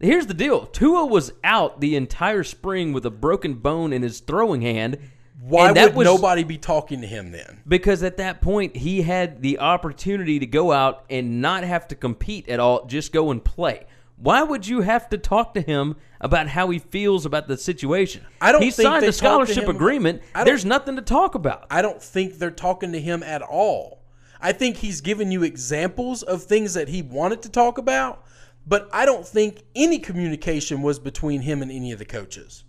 Here's the deal: Tua was out the entire spring with a broken bone in his throwing hand. Why would was nobody be talking to him then? Because at that point, he had the opportunity to go out and not have to compete at all, just go and play. Why would you have to talk to him about how he feels about the situation? I don't He think signed a scholarship agreement. There's nothing to talk about. I don't think they're talking to him at all. I think he's given you examples of things that he wanted to talk about, but I don't think any communication was between him and any of the coaches.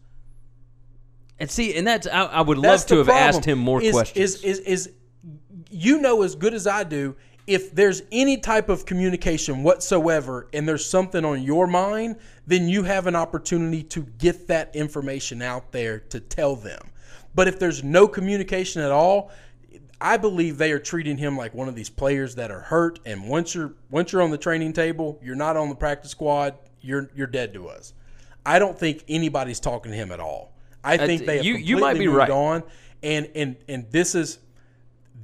And see, and that's I, I would love to have problem, asked him more is, questions. Is, is is you know as good as I do if there's any type of communication whatsoever and there's something on your mind, then you have an opportunity to get that information out there to tell them. But if there's no communication at all, I believe they are treating him like one of these players that are hurt and once you're once you're on the training table, you're not on the practice squad, you're you're dead to us. I don't think anybody's talking to him at all. I think they have you- you might be moved right. on and and and this is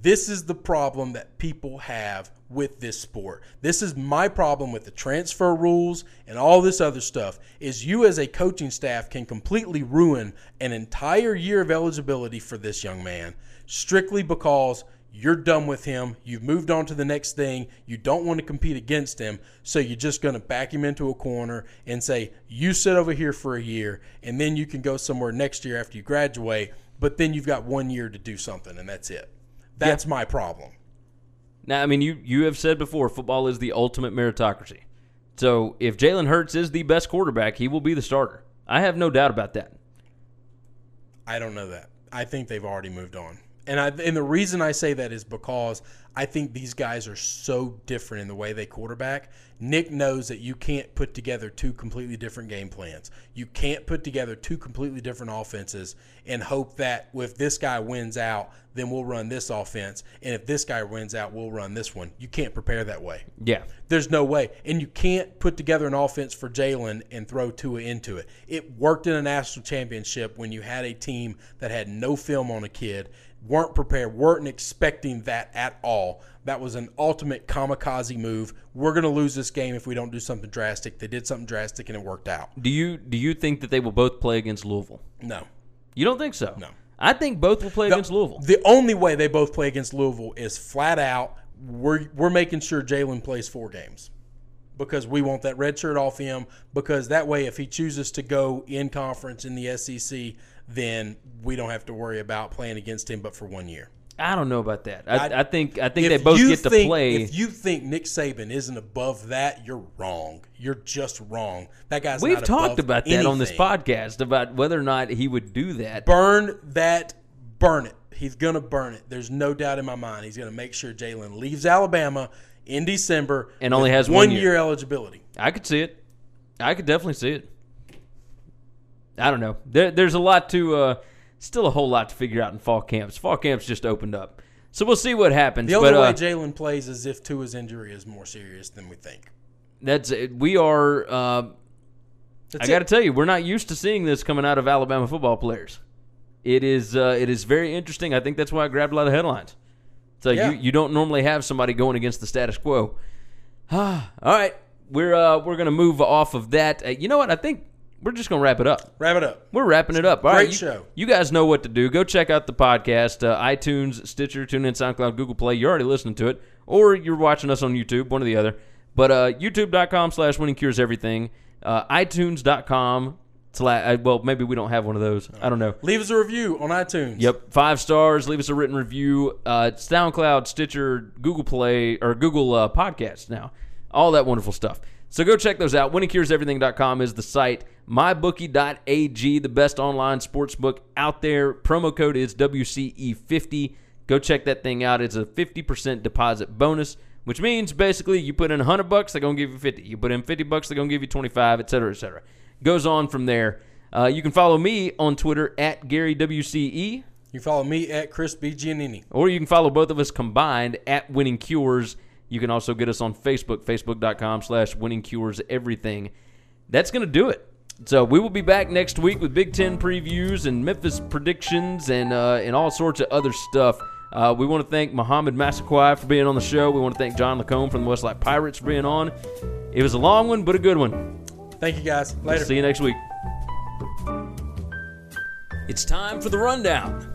this is the problem that people have with this sport. This is my problem with the transfer rules and all this other stuff is you as a coaching staff can completely ruin an entire year of eligibility for this young man strictly because you're done with him, you've moved on to the next thing, you don't want to compete against him, so you're just going to back him into a corner and say, "You sit over here for a year and then you can go somewhere next year after you graduate." But then you've got one year to do something, and that's it. That's my problem. Now, I mean, you you have said before, football is the ultimate meritocracy. So if Jalen Hurts is the best quarterback, he will be the starter. I have no doubt about that. I don't know that. I think they've already moved on. And I and the reason I say that is because I think these guys are so different in the way they quarterback. Nick knows that you can't put together two completely different game plans. You can't put together two completely different offenses and hope that if this guy wins out, then we'll run this offense, and if this guy wins out, we'll run this one. You can't prepare that way. Yeah. There's no way. And you can't put together an offense for Jalen and throw Tua into it. It worked in a national championship when you had a team that had no film on a kid, weren't prepared, weren't expecting that at all. That was an ultimate kamikaze move. We're going to lose this game if we don't do something drastic. They did something drastic and it worked out. Do you do you think that they will both play against Louisville? No. You don't think so? No. I think both will play against Louisville. The only way they both play against Louisville is flat out we're, we're making sure Jalen plays four games because we want that red shirt off him. Because that way, if he chooses to go in conference in the SEC, then we don't have to worry about playing against him, but for one year. I don't know about that. I, I- I, think I think they both get to think- play. If you think Nick Saban isn't above that, you're wrong. You're just wrong. That guy's. We've talked about that on this podcast about whether or not he would do that. burn that, burn it. He's gonna burn it. There's no doubt in my mind. He's gonna make sure Jalen leaves Alabama in December And only has one one year. year eligibility. I could see it. I could definitely see it. I don't know. There, there's a lot to, uh, still a whole lot to figure out in fall camps. Fall camps just opened up. So we'll see what happens. The only but, way uh, Jalen plays is if Tua's injury is more serious than we think. that's it. we are. Uh, I got to tell you, we're not used to seeing this coming out of Alabama football players. It is uh, it is very interesting. I think that's why I grabbed a lot of headlines. So Yeah. you you don't normally have somebody going against the status quo. Ah, all right, we're uh, we're gonna move off of that. Uh, you know what? I think we're just gonna wrap it up. Wrap it up. We're wrapping it up. All Great right, you- show. You guys know what to do. Go check out the podcast, uh, iTunes, Stitcher, TuneIn, SoundCloud, Google Play. You're already listening to it, or you're watching us on YouTube, one or the other. But uh, YouTube.com slash Winning Cures Everything, uh, iTunes.com slash. Uh, well, maybe we don't have one of those. I don't know. Leave us a review on iTunes. Yep, five stars. Leave us a written review. Uh, SoundCloud, Stitcher, Google Play, or Google uh, Podcasts now. All that wonderful stuff. So go check those out. WinningCuresEverything.com is the site. MyBookie.ag, the best online sports book out there. Promo code is WCE50. Go check that thing out. It's a 50% deposit bonus, which means basically you put in 100 bucks, they're going to give you 50. You put in 50 bucks, they're going to give you 25, et cetera, et cetera. Goes on from there. Uh, you can follow me on Twitter at GaryWCE. You follow me at Chris B. Giannini. Or you can follow both of us combined at Winning Cures. You can also get us on Facebook, facebook.com slash Winning Cures Everything. That's going to do it. So we will be back next week with Big Ten previews and Memphis predictions and uh, and all sorts of other stuff. Uh, we want to thank Mohamed Massaquoi for being on the show. We want to thank John LaCombe from the West Lot Pirates for being on. It was a long one, but a good one. Thank you guys. Later. See you next week. It's time for the rundown.